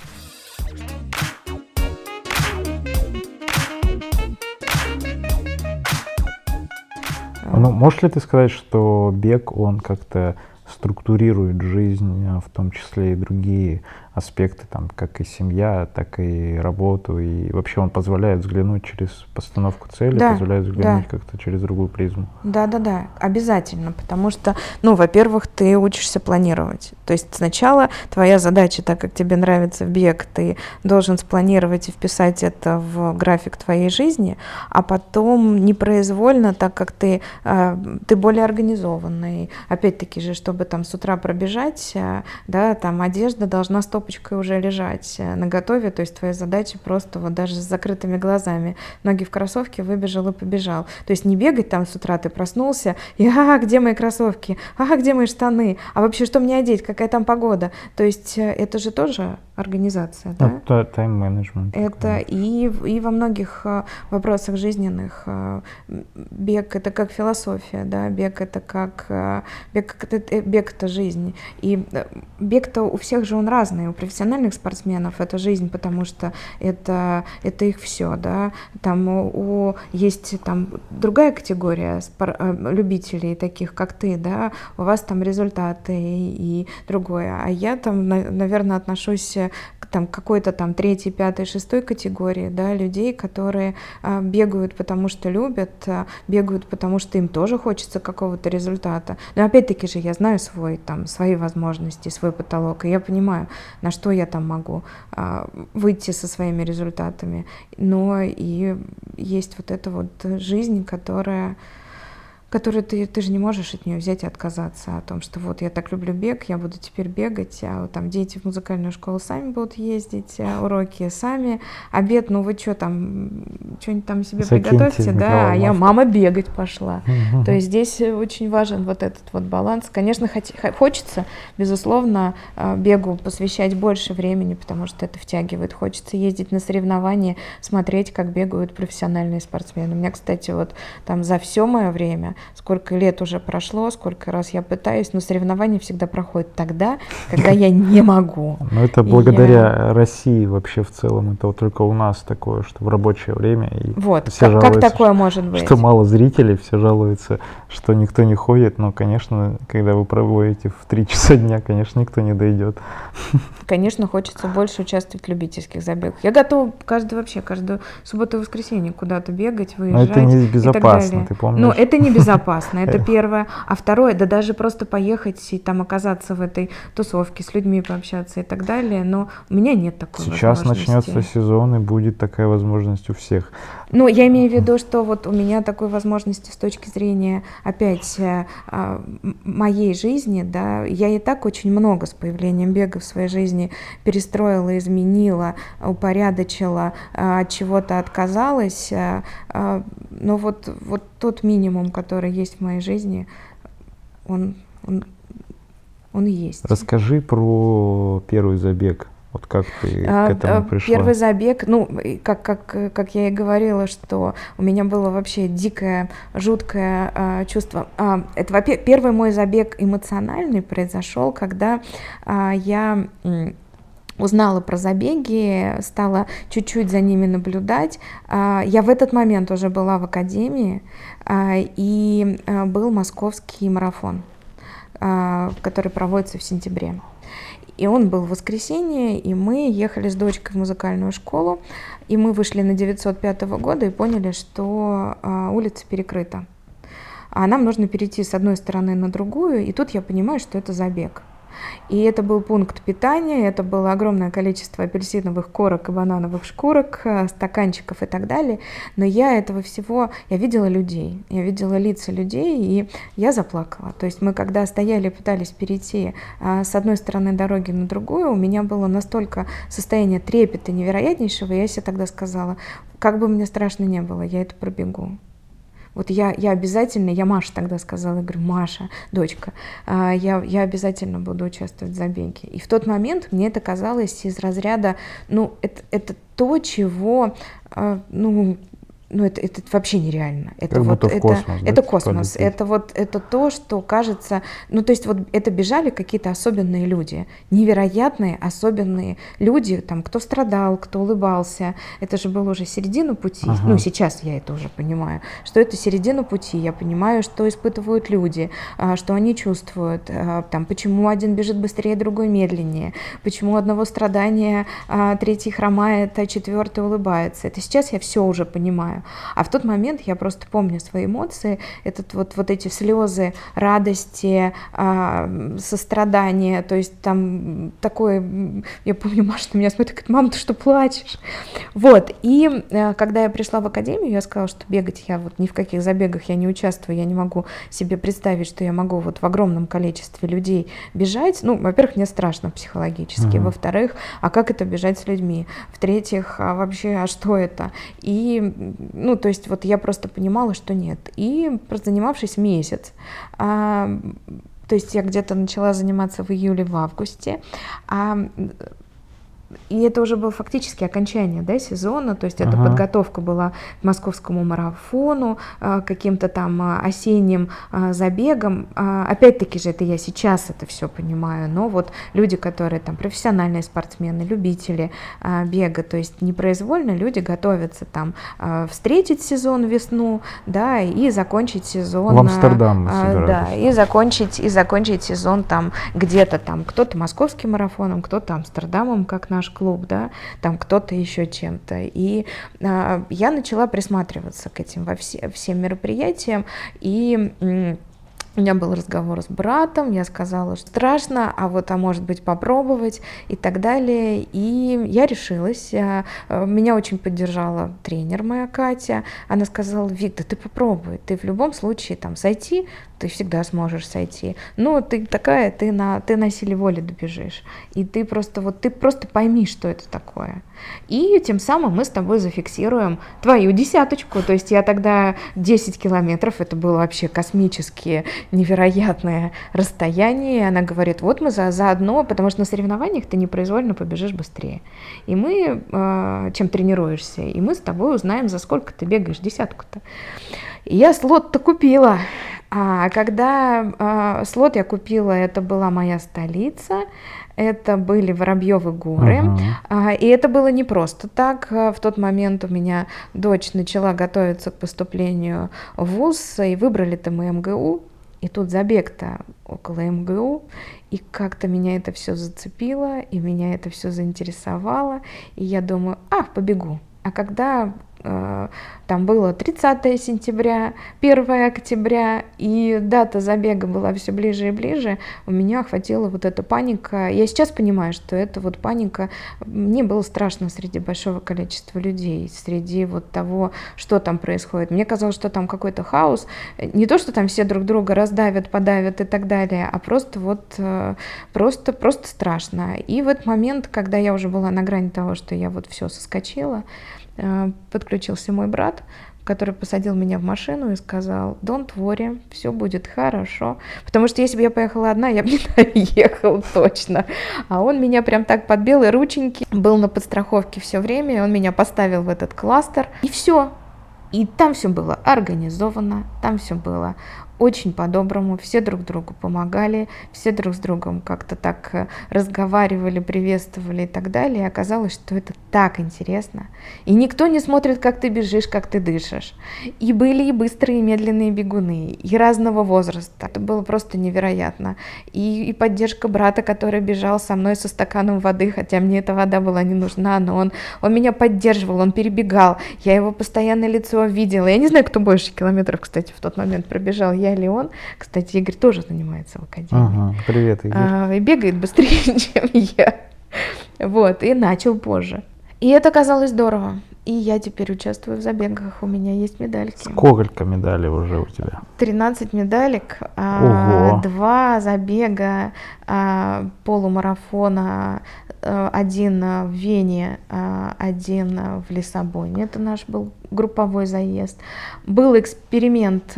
Ну, можешь ли ты сказать, что бег, он как-то структурирует жизнь, а в том числе и другие аспекты, там, как и семья, так и работу, и вообще он позволяет взглянуть через постановку цели, Да, позволяет взглянуть да. как-то через другую призму. Да, да, да, обязательно, потому что, ну, во-первых, ты учишься планировать. То есть сначала твоя задача, так как тебе нравится бег, ты должен спланировать и вписать это в график твоей жизни, а потом непроизвольно, так как ты, э, ты более организованный, опять-таки же, чтобы там с утра пробежать, э, да, там одежда должна 100% стопочкой уже лежать э, на готове, то есть твоя задача просто вот даже с закрытыми глазами, ноги в кроссовке, выбежал и побежал. То есть не бегать там с утра, ты проснулся, и а, где мои кроссовки, а, где мои штаны, а вообще что мне одеть, какая там погода. То есть э, это же тоже организация, да? Это тайм-менеджмент. Это и, и во многих э, вопросах жизненных. Бег — это как философия, да, бег — это как... Бег — бег — это жизнь. И бег-то у всех же он разный. Профессиональных спортсменов это жизнь, потому что это, это их все, да. Там у, есть там другая категория спор, э, любителей, таких как ты, да, у вас там результаты и, и другое. А я там, наверное, отношусь к там какой-то там третьей, пятой, шестой категории, да, людей, которые а, бегают, потому что любят, а, бегают, потому что им тоже хочется какого-то результата. Но опять-таки же я знаю свой, там, свои возможности, свой потолок, и я понимаю, на что я там могу а, выйти со своими результатами. Но и есть вот эта вот жизнь, которая которую ты, ты же не можешь от нее взять и отказаться о том, что вот я так люблю бег, я буду теперь бегать, а там дети в музыкальную школу сами будут ездить, а уроки сами, обед, ну вы что там, что-нибудь там себе Закиньте приготовьте, да, а я мама бегать пошла. Угу. То есть здесь очень важен вот этот вот баланс. Конечно, хоть, хочется, безусловно, а, бегу посвящать больше времени, потому что это втягивает. Хочется ездить на соревнования, смотреть, как бегают профессиональные спортсмены. У меня, кстати, вот там за все мое время сколько лет уже прошло, сколько раз я пытаюсь, но соревнования всегда проходят тогда, когда я не могу. Ну это благодаря я... России вообще в целом, это вот только у нас такое, что в рабочее время и вот, все как, жалуются, как такое может быть? Что мало зрителей, все жалуются, что никто не ходит, но, конечно, когда вы проводите в три часа дня, конечно, никто не дойдет. Конечно, хочется больше участвовать в любительских забегах. Я готова каждый вообще, каждую субботу и воскресенье куда-то бегать, выезжать. Но это не безопасно, ты помнишь? Ну, это не безопасно [laughs] безопасно, это первое. А второе, да даже просто поехать и там оказаться в этой тусовке, с людьми пообщаться и так далее, но у меня нет такой Сейчас начнется сезон, и будет такая возможность у всех. Ну, я имею в виду, что вот у меня такой возможности с точки зрения, опять, э, а, моей жизни, да, я и так очень много с появлением бега в своей жизни перестроила, изменила, упорядочила, а, от чего-то отказалась, э, но вот, вот тот минимум, который есть в моей жизни, он, он, он есть. Расскажи про первый забег. Вот как ты к этому а, пришла? Первый забег, ну, как, как, как я и говорила, что у меня было вообще дикое, жуткое а, чувство. А, это первый мой забег эмоциональный произошел, когда а, я узнала про забеги, стала чуть-чуть за ними наблюдать. А, я в этот момент уже была в академии, а, и а, был московский марафон, который проводится в сентябре. И он был в воскресенье, и мы ехали с дочкой в музыкальную школу, и мы вышли на 905 года и поняли, что улица перекрыта. А нам нужно перейти с одной стороны на другую, и тут я понимаю, что это забег. И это был пункт питания, это было огромное количество апельсиновых корок и банановых шкурок, э, стаканчиков и так далее. Но я этого всего, я видела людей, я видела лица людей, и я заплакала. То есть мы, когда стояли, пытались перейти а, с одной стороны дороги на другую, у меня было настолько состояние трепета невероятнейшего, я себе тогда сказала, как бы мне страшно не было, я это пробегу. Вот я, я обязательно, я Маша тогда сказала, я говорю, Маша, дочка, а, я, я обязательно буду участвовать в забеге. И в тот момент мне это казалось из разряда, ну, это, это то, чего, а, ну, ну это, это вообще нереально. Это как вот это, космос, да, это космос. Это вот это то, что кажется, ну то есть вот это бежали какие-то особенные люди, невероятные особенные люди, там кто страдал, кто улыбался. Это же было уже середина пути. Ага. Ну сейчас я это уже понимаю, что это середина пути. Я понимаю, что испытывают люди, а, что они чувствуют, а, там почему один бежит быстрее, другой медленнее, почему одного страдания а, третий хромает, а четвертый улыбается. Это сейчас я все уже понимаю. Знаю. А в тот момент я просто помню свои эмоции, этот вот, вот эти слезы радости, э, сострадания, то есть там такое, я помню, Маша на меня смотрит, говорит, мам, ты что плачешь? Вот, и э, когда я пришла в академию, я сказала, что бегать я вот ни в каких забегах я не участвую, я не могу себе представить, что я могу вот в огромном количестве людей бежать. Ну, во-первых, мне страшно психологически, uh-huh. во-вторых, а как это бежать с людьми? В-третьих, а вообще, а что это? И, ну, то есть вот я просто понимала, что нет. И занимавшись месяц, а, то есть я где-то начала заниматься в июле, в августе, а и это уже было фактически окончание да, сезона, то есть ага. это подготовка была к московскому марафону, а, каким-то там а, осенним а, забегом. Опять-таки же, это я сейчас это все понимаю, но вот люди, которые там профессиональные спортсмены, любители бега, то есть непроизвольно люди готовятся там встретить сезон весну, да, и закончить сезон... В Амстердам Да, и закончить, и закончить сезон там где-то там, кто-то московским марафоном, кто-то Амстердамом, как наш клуб, да, там кто-то еще чем-то. И а, я начала присматриваться к этим во все, всем мероприятиям, и у меня был разговор с братом, я сказала, что страшно, а вот, а может быть, попробовать и так далее. И я решилась. А, меня очень поддержала тренер моя Катя. Она сказала, Вик, да ты попробуй, ты в любом случае там сойти ты всегда сможешь сойти. Но ты такая, ты на, ты на силе воли добежишь. И ты просто, вот, ты просто пойми, что это такое. И тем самым мы с тобой зафиксируем твою десяточку. То есть я тогда 10 километров, это было вообще космические, невероятное расстояние. И она говорит, вот мы за, заодно, потому что на соревнованиях ты непроизвольно побежишь быстрее. И мы, э, чем тренируешься, и мы с тобой узнаем, за сколько ты бегаешь десятку-то. И я слот-то купила. А когда а, слот я купила, это была моя столица, это были Воробьевы горы, uh-huh. а, и это было не просто так. В тот момент у меня дочь начала готовиться к поступлению в ВУЗ, и выбрали-то мы МГУ, и тут забег-то около МГУ, и как-то меня это все зацепило, и меня это все заинтересовало, и я думаю, а, побегу. А когда Э, там было 30 сентября, 1 октября, и дата забега была все ближе и ближе, у меня охватила вот эта паника. Я сейчас понимаю, что это вот паника, мне было страшно среди большого количества людей, среди вот того, что там происходит. Мне казалось, что там какой-то хаос, не то, что там все друг друга раздавят, подавят и так далее, а просто вот, э, просто, просто страшно. И в этот момент, когда я уже была на грани того, что я вот все соскочила, Э, подключился мой брат, который посадил меня в машину и сказал, don't worry, все будет хорошо. Потому что если бы я поехала одна, я бы не [laughs] доехала точно. А он меня прям так под белые рученьки, был на подстраховке все время, он меня поставил в этот кластер, и все. И там все было организовано, там все было очень по-доброму, все друг другу помогали, все друг с другом как-то так э, разговаривали, приветствовали и так далее. И оказалось, что это так интересно. И никто не смотрит, как ты бежишь, как ты дышишь. И были и быстрые, и медленные бегуны, и разного возраста. Это было просто невероятно. И, и поддержка брата, который бежал со мной со стаканом воды, хотя мне эта вода была не нужна, но он, он меня поддерживал, он перебегал. Я его постоянное лицо видела. Я не знаю, кто больше километров, кстати, в тот момент пробежал. Я или он. Кстати, Игорь тоже занимается в академии. Ага, привет, Игорь. А, и бегает быстрее, [laughs] чем я. Вот, и начал позже. И это казалось здорово. И я теперь участвую в забегах, у меня есть медальки. Сколько медалей уже у тебя? 13 медалек, а, Ого. два забега, а, полумарафона, а, один в Вене, один в Лиссабоне. Это наш был групповой заезд. Был эксперимент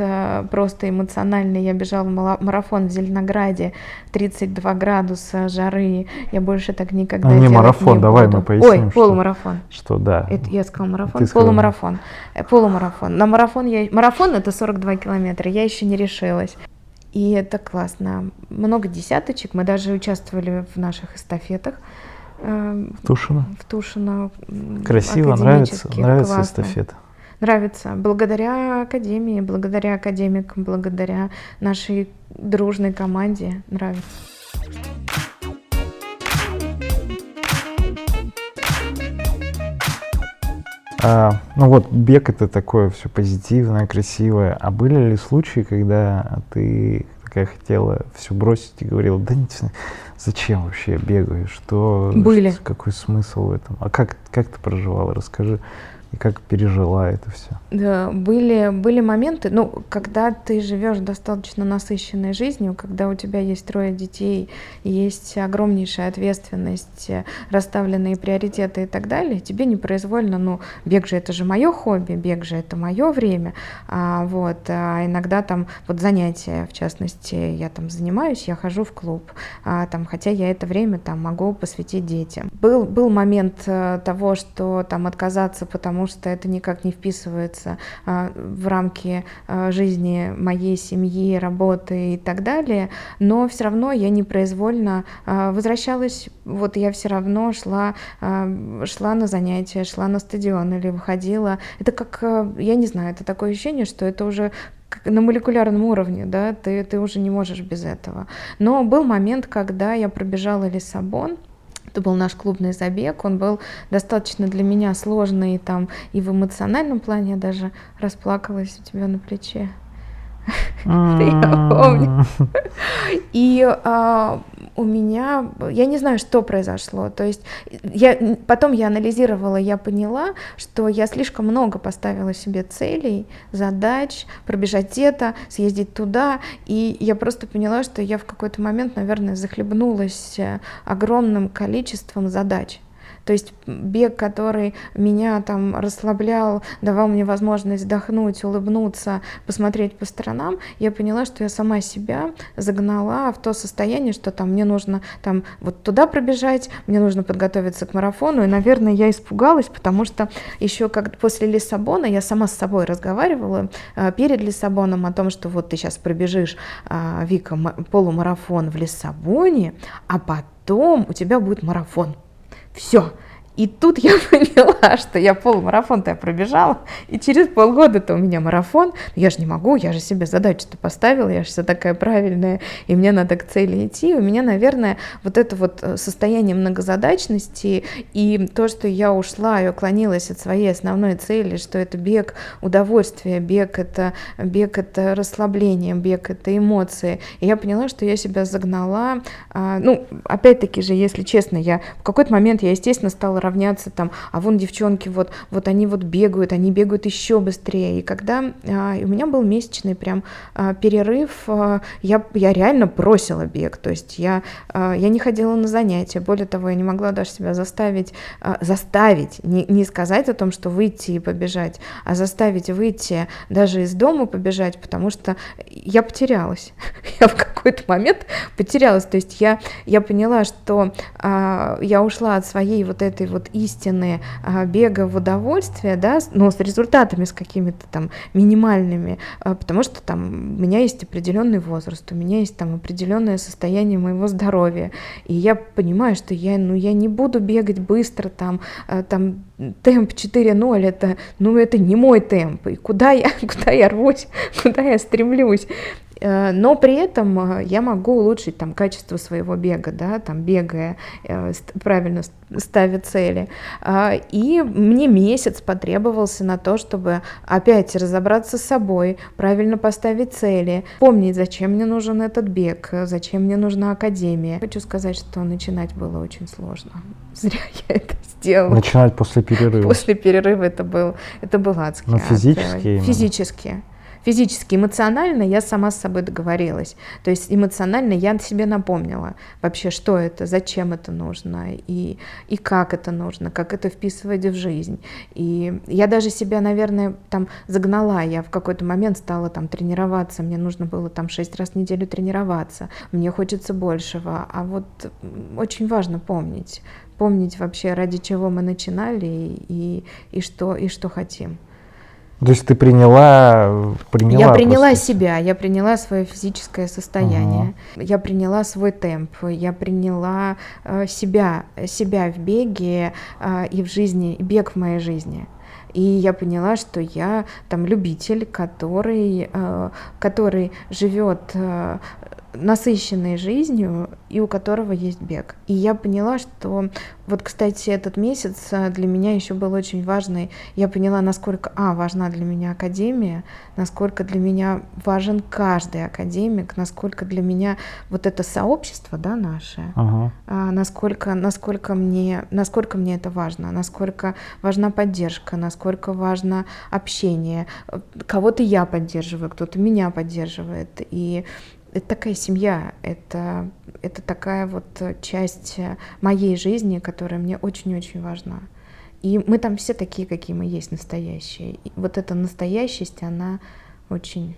просто эмоциональный. Я бежала в марафон в Зеленограде, 32 градуса жары. Я больше так никогда а, не марафон, не давай буду. мы поясним. Ой, полумарафон. Что, да. Это я сказала марафон, Ты полумарафон. Сказала. Полумарафон. На марафон я... Марафон это 42 километра, я еще не решилась. И это классно. Много десяточек. Мы даже участвовали в наших эстафетах. Эм, в Тушино? В Тушино. Красиво, нравится, нравится классно. эстафета. Нравится. Благодаря академии, благодаря академикам, благодаря нашей дружной команде нравится. А, ну вот, бег это такое все позитивное, красивое. А были ли случаи, когда ты такая хотела все бросить и говорила, да нет, зачем вообще я бегаю, что, были. Что, какой смысл в этом? А как, как ты проживала? Расскажи и как пережила это все? Да, были, были моменты, ну, когда ты живешь достаточно насыщенной жизнью, когда у тебя есть трое детей, есть огромнейшая ответственность, расставленные приоритеты и так далее, тебе непроизвольно, ну, бег же это же мое хобби, бег же это мое время, а, вот, а иногда там вот занятия, в частности, я там занимаюсь, я хожу в клуб, а, там, хотя я это время там могу посвятить детям. Был, был момент э, того, что там отказаться, потому что это никак не вписывается а, в рамки а, жизни моей семьи, работы и так далее, но все равно я непроизвольно а, возвращалась, вот я все равно шла, шла на занятия, шла на стадион или выходила. Это как, я не знаю, это такое ощущение, что это уже на молекулярном уровне, да, ты, ты уже не можешь без этого. Но был момент, когда я пробежала Лиссабон, это был наш клубный забег, он был достаточно для меня сложный там и в эмоциональном плане, я даже расплакалась у тебя на плече. Я помню. И а, у меня, я не знаю, что произошло. То есть я, потом я анализировала, я поняла, что я слишком много поставила себе целей, задач, пробежать это, съездить туда. И я просто поняла, что я в какой-то момент, наверное, захлебнулась э, огромным количеством задач. То есть бег, который меня там расслаблял, давал мне возможность вдохнуть, улыбнуться, посмотреть по сторонам, я поняла, что я сама себя загнала в то состояние, что там мне нужно там вот туда пробежать, мне нужно подготовиться к марафону, и, наверное, я испугалась, потому что еще как после Лиссабона я сама с собой разговаривала э, перед Лиссабоном о том, что вот ты сейчас пробежишь, э, Вика, полумарафон в Лиссабоне, а потом у тебя будет марафон. Все. И тут я [laughs] поняла, что я полумарафон-то я пробежала, и через полгода-то у меня марафон. Я же не могу, я же себе задачу-то поставила, я же вся такая правильная, и мне надо к цели идти. У меня, наверное, вот это вот э, состояние многозадачности и то, что я ушла и уклонилась от своей основной цели, что это бег удовольствия, бег это, бег это расслабление, бег это эмоции. И я поняла, что я себя загнала. А, ну, опять-таки же, если честно, я в какой-то момент я, естественно, стала равняться там, а вон девчонки вот, вот они вот бегают, они бегают еще быстрее. И когда а, у меня был месячный прям а, перерыв, а, я, я реально бросила бег, то есть я, а, я не ходила на занятия, более того, я не могла даже себя заставить, а, заставить, не, не сказать о том, что выйти и побежать, а заставить выйти даже из дома побежать, потому что я потерялась. [laughs] Я в какой-то момент потерялась, то есть я, я поняла, что а, я ушла от своей вот этой вот истины а, бега в удовольствие, да, но с результатами, с какими-то там минимальными, а, потому что там у меня есть определенный возраст, у меня есть там определенное состояние моего здоровья, и я понимаю, что я, ну, я не буду бегать быстро, там, а, там темп 4.0, это, ну, это не мой темп, и куда я, [laughs] куда я рвусь, [laughs] куда я стремлюсь, но при этом э, я могу улучшить там качество своего бега, да, там бегая, э, правильно ставя цели. А, и мне месяц потребовался на то, чтобы опять разобраться с собой, правильно поставить цели, помнить, зачем мне нужен этот бег, зачем мне нужна академия. Хочу сказать, что начинать было очень сложно. [laughs] Зря я это сделала. Начинать после перерыва. После перерыва это был, это был адский. Но физически? Физически физически, эмоционально я сама с собой договорилась. То есть эмоционально я себе напомнила вообще, что это, зачем это нужно и, и как это нужно, как это вписывать в жизнь. И я даже себя, наверное, там загнала. Я в какой-то момент стала там тренироваться. Мне нужно было там шесть раз в неделю тренироваться. Мне хочется большего. А вот очень важно помнить, помнить вообще, ради чего мы начинали и, и, что, и что хотим. То есть ты приняла, приняла Я приняла просто... себя, я приняла свое физическое состояние, uh я приняла свой темп, я приняла э, себя, себя в беге э, и в жизни, бег в моей жизни. И я поняла, что я там любитель, который, э, который живет э, насыщенной жизнью и у которого есть бег. И я поняла, что вот, кстати, этот месяц э, для меня еще был очень важный. Я поняла, насколько, а, важна для меня академия, насколько для меня важен каждый академик, насколько для меня вот это сообщество, да, наше, Ага. а, насколько, насколько, мне, насколько мне это важно, насколько важна поддержка, насколько важно общение. Э, Кого-то я поддерживаю, кто-то меня поддерживает. И это такая семья, это, это такая вот э, часть э, моей жизни, которая мне очень-очень важна. И мы там все такие, какие мы есть, настоящие. И вот эта настоящесть, она очень,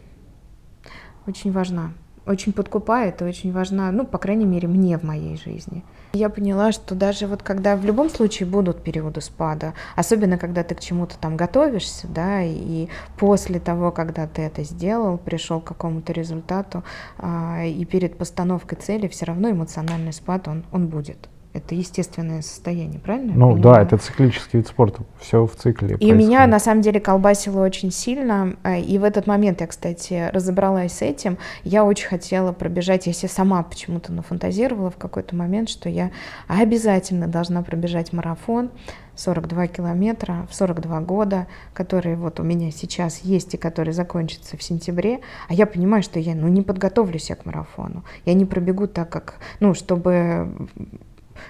очень важна. Очень подкупает и очень важна, ну, по крайней мере, мне в моей жизни. Я поняла, что даже вот когда в любом случае будут периоды спада, особенно когда ты к чему-то там готовишься, да, и после того, когда ты это сделал, пришел к какому-то результату, а, и перед постановкой цели все равно эмоциональный спад, он, он будет. Это естественное состояние, правильно? Ну да, это циклический вид спорта, все в цикле. И меня происходит. на самом деле колбасило очень сильно. а, И в этот момент я, кстати, разобралась с этим. Я очень хотела пробежать, я себе сама почему-то нафантазировала в какой-то момент, что я обязательно должна пробежать марафон 42 километра в 42 года, который вот у меня сейчас есть и который закончится в сентябре. А я понимаю, что я ну, не подготовлюсь я к марафону. Я не пробегу так, как, ну, чтобы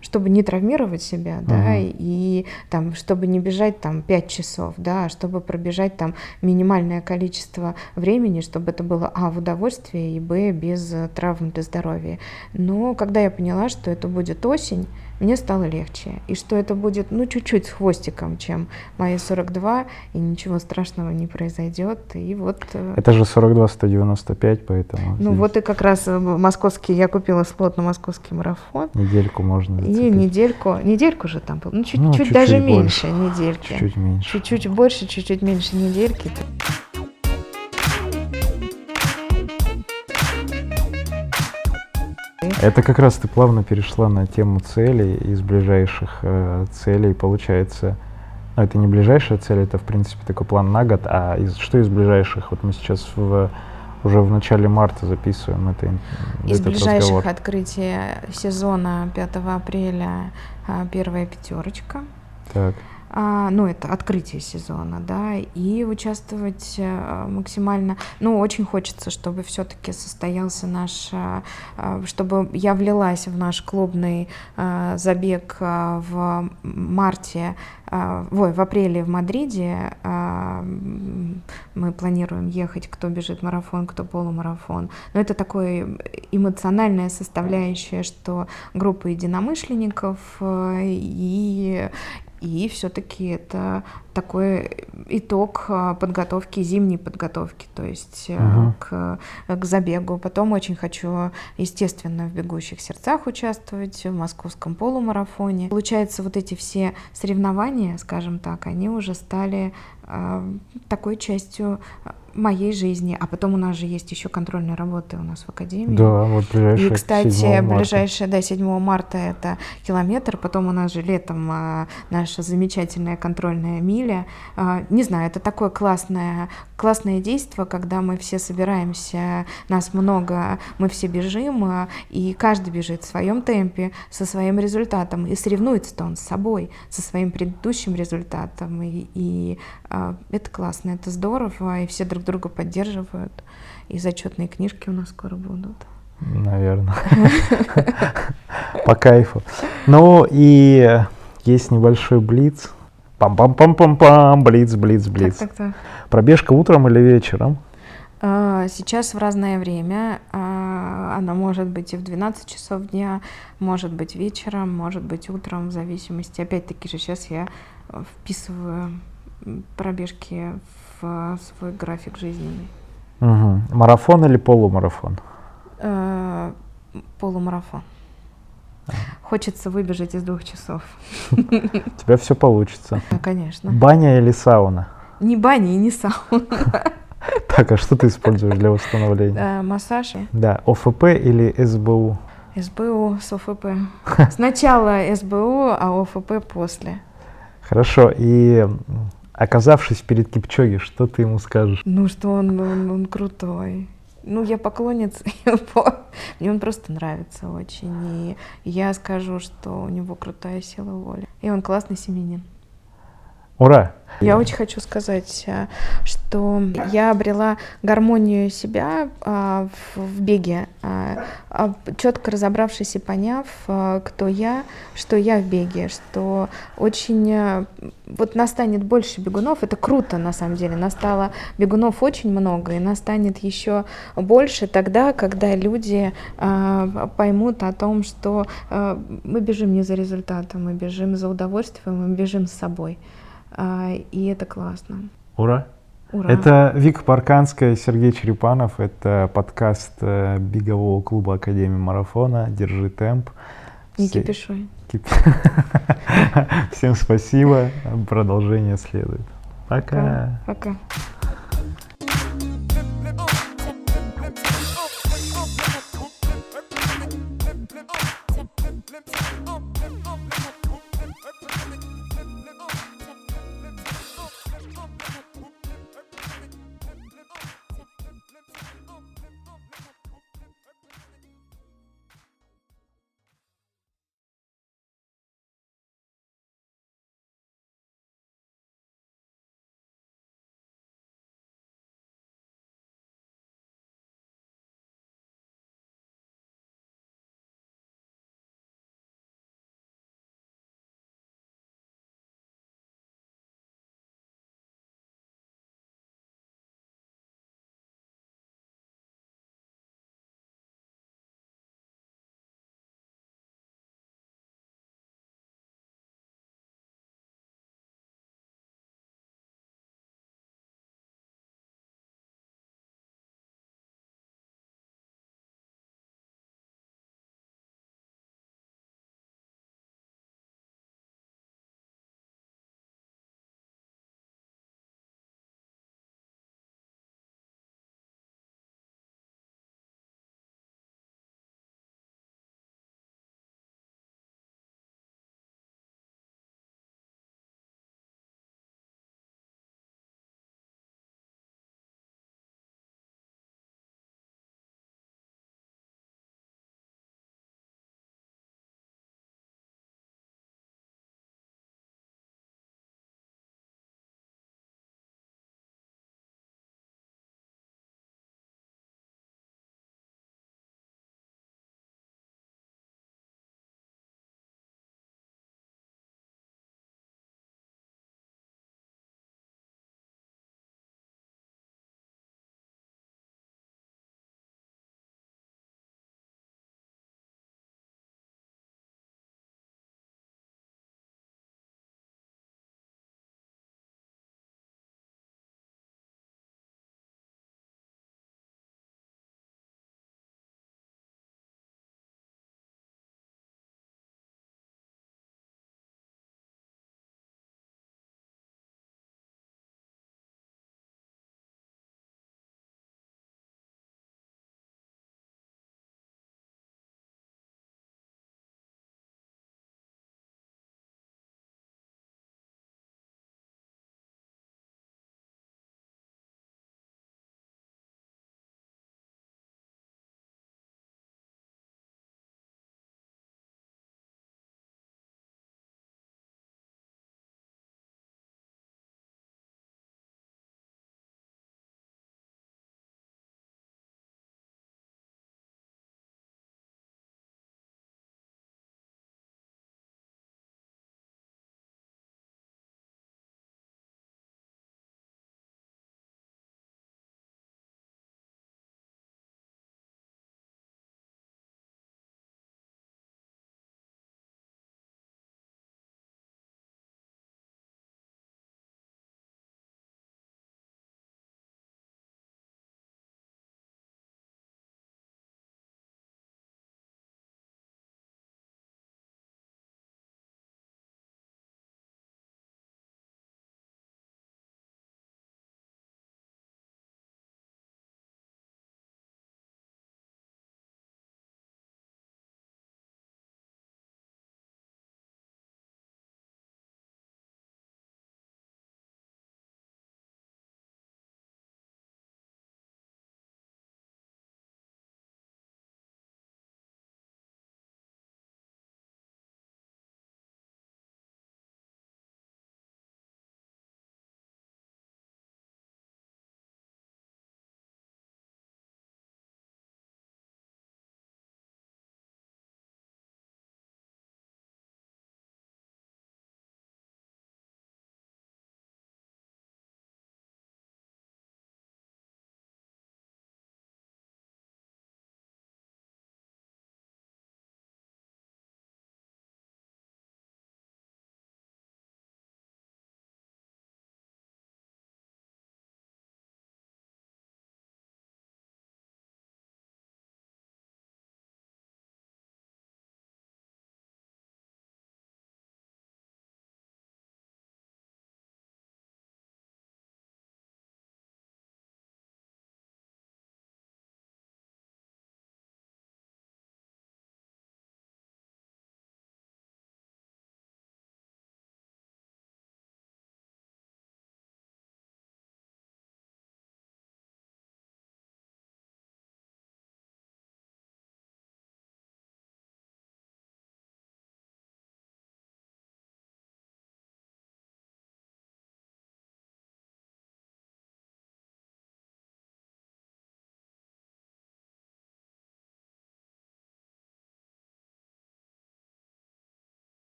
чтобы не травмировать себя, да, Мгм. и там, чтобы не бежать там 5 часов, да, а чтобы пробежать там минимальное количество времени, чтобы это было, а, в удовольствие, и, б, без э, травм для здоровья. Но когда я поняла, что это будет осень, мне стало легче, и что это будет, ну, чуть-чуть с хвостиком, чем мои 42, и ничего страшного не произойдет, и вот... э, Это же 42-195, поэтому Ну здесь вот и как раз э, московский, я купила слот на московский марафон, недельку можно и зацепить. недельку, недельку же там был, ну чуть, Ну, чуть чуть-чуть даже больше. меньше недельки. Чуть-чуть меньше. Чуть-чуть больше, чуть-чуть меньше недельки. Это как раз ты плавно перешла на тему целей из ближайших э, целей. Получается, ну, это не ближайшая цель, это в принципе такой план на год. А из, что из ближайших? Вот мы сейчас в, уже в начале марта записываем это, Из этот ближайших разговор. открытий сезона 5 апреля а, первая пятерочка. Так. А, ну, это открытие сезона, да, и участвовать э, максимально, ну, очень хочется, чтобы все-таки состоялся наш, э, э, чтобы я влилась в наш клубный забег в марте, ой, в апреле в Мадриде. Мы планируем ехать, кто бежит марафон, кто полумарафон. Но это такое эмоциональная составляющая, что группа единомышленников и и все-таки это такой итог а, подготовки, зимней подготовки, то есть э, Мгм. к, к забегу. Потом очень хочу, естественно, в «Бегущих сердцах» участвовать, в московском полумарафоне. Получается, вот эти все соревнования, скажем так, они уже стали такой частью моей жизни. А потом у нас же есть еще контрольные работы у нас в Академии. Да, вот ближайшее И, кстати, 7 марта. ближайшее, да, 7 марта это километр, потом у нас же летом а, наша замечательная контрольная миля. А, не знаю, это такое классное, классное действие, когда мы все собираемся, нас много, мы все бежим, а, и каждый бежит в своем темпе, со своим результатом, и соревнуется-то он с собой, со своим предыдущим результатом, и, и, а, это классно, это здорово, и все друг друга поддерживают, и зачетные книжки у нас скоро будут. Наверное. [laughs] По кайфу. Ну и есть небольшой блиц. Пам-пам-пам-пам-пам, блиц, блиц, блиц. Так, так, так. Пробежка утром или вечером? А, Сейчас в разное время. а, Она может быть и в 12 часов дня, может быть вечером, может быть утром, в зависимости. Опять-таки же сейчас я вписываю пробежки в свой график жизненный. Мгм. Марафон или полумарафон? Э, Полумарафон. Хочется выбежать из двух часов. [laughs] У тебя все получится. Ну, конечно. Баня или сауна? Ни бани и ни сауна. [laughs] Так, а что ты используешь для восстановления? Э, Массаж. Да, ОФП или СБУ? СБУ с ОФП. [laughs] Сначала СБУ, а ОФП после. Хорошо, и оказавшись перед Кипчоги, что ты ему скажешь? Ну что он, он, он крутой. ну, я поклонница. [laughs] Мне он просто нравится очень. И я скажу, что у него крутая сила воли. И он классный семенин. Ура! Я очень хочу сказать, э, что я обрела гармонию себя а, в беге, а, а, четко разобравшись и поняв, кто я, что я в беге, что очень э, вот настанет больше бегунов, это круто на самом деле, настало бегунов очень много, и настанет еще больше тогда, когда люди поймут о том, что э, мы бежим не за результатом, мы бежим за удовольствием, мы бежим с собой. А, и это классно. Ура! Ура. Это Вика Парканская, Сергей Черепанов. Это подкаст э, бегового клуба Академии Марафона. Держи темп. Не Все... кипишуй. Кип... [laughs] Всем спасибо. Продолжение следует. Пока. Пока. Пока.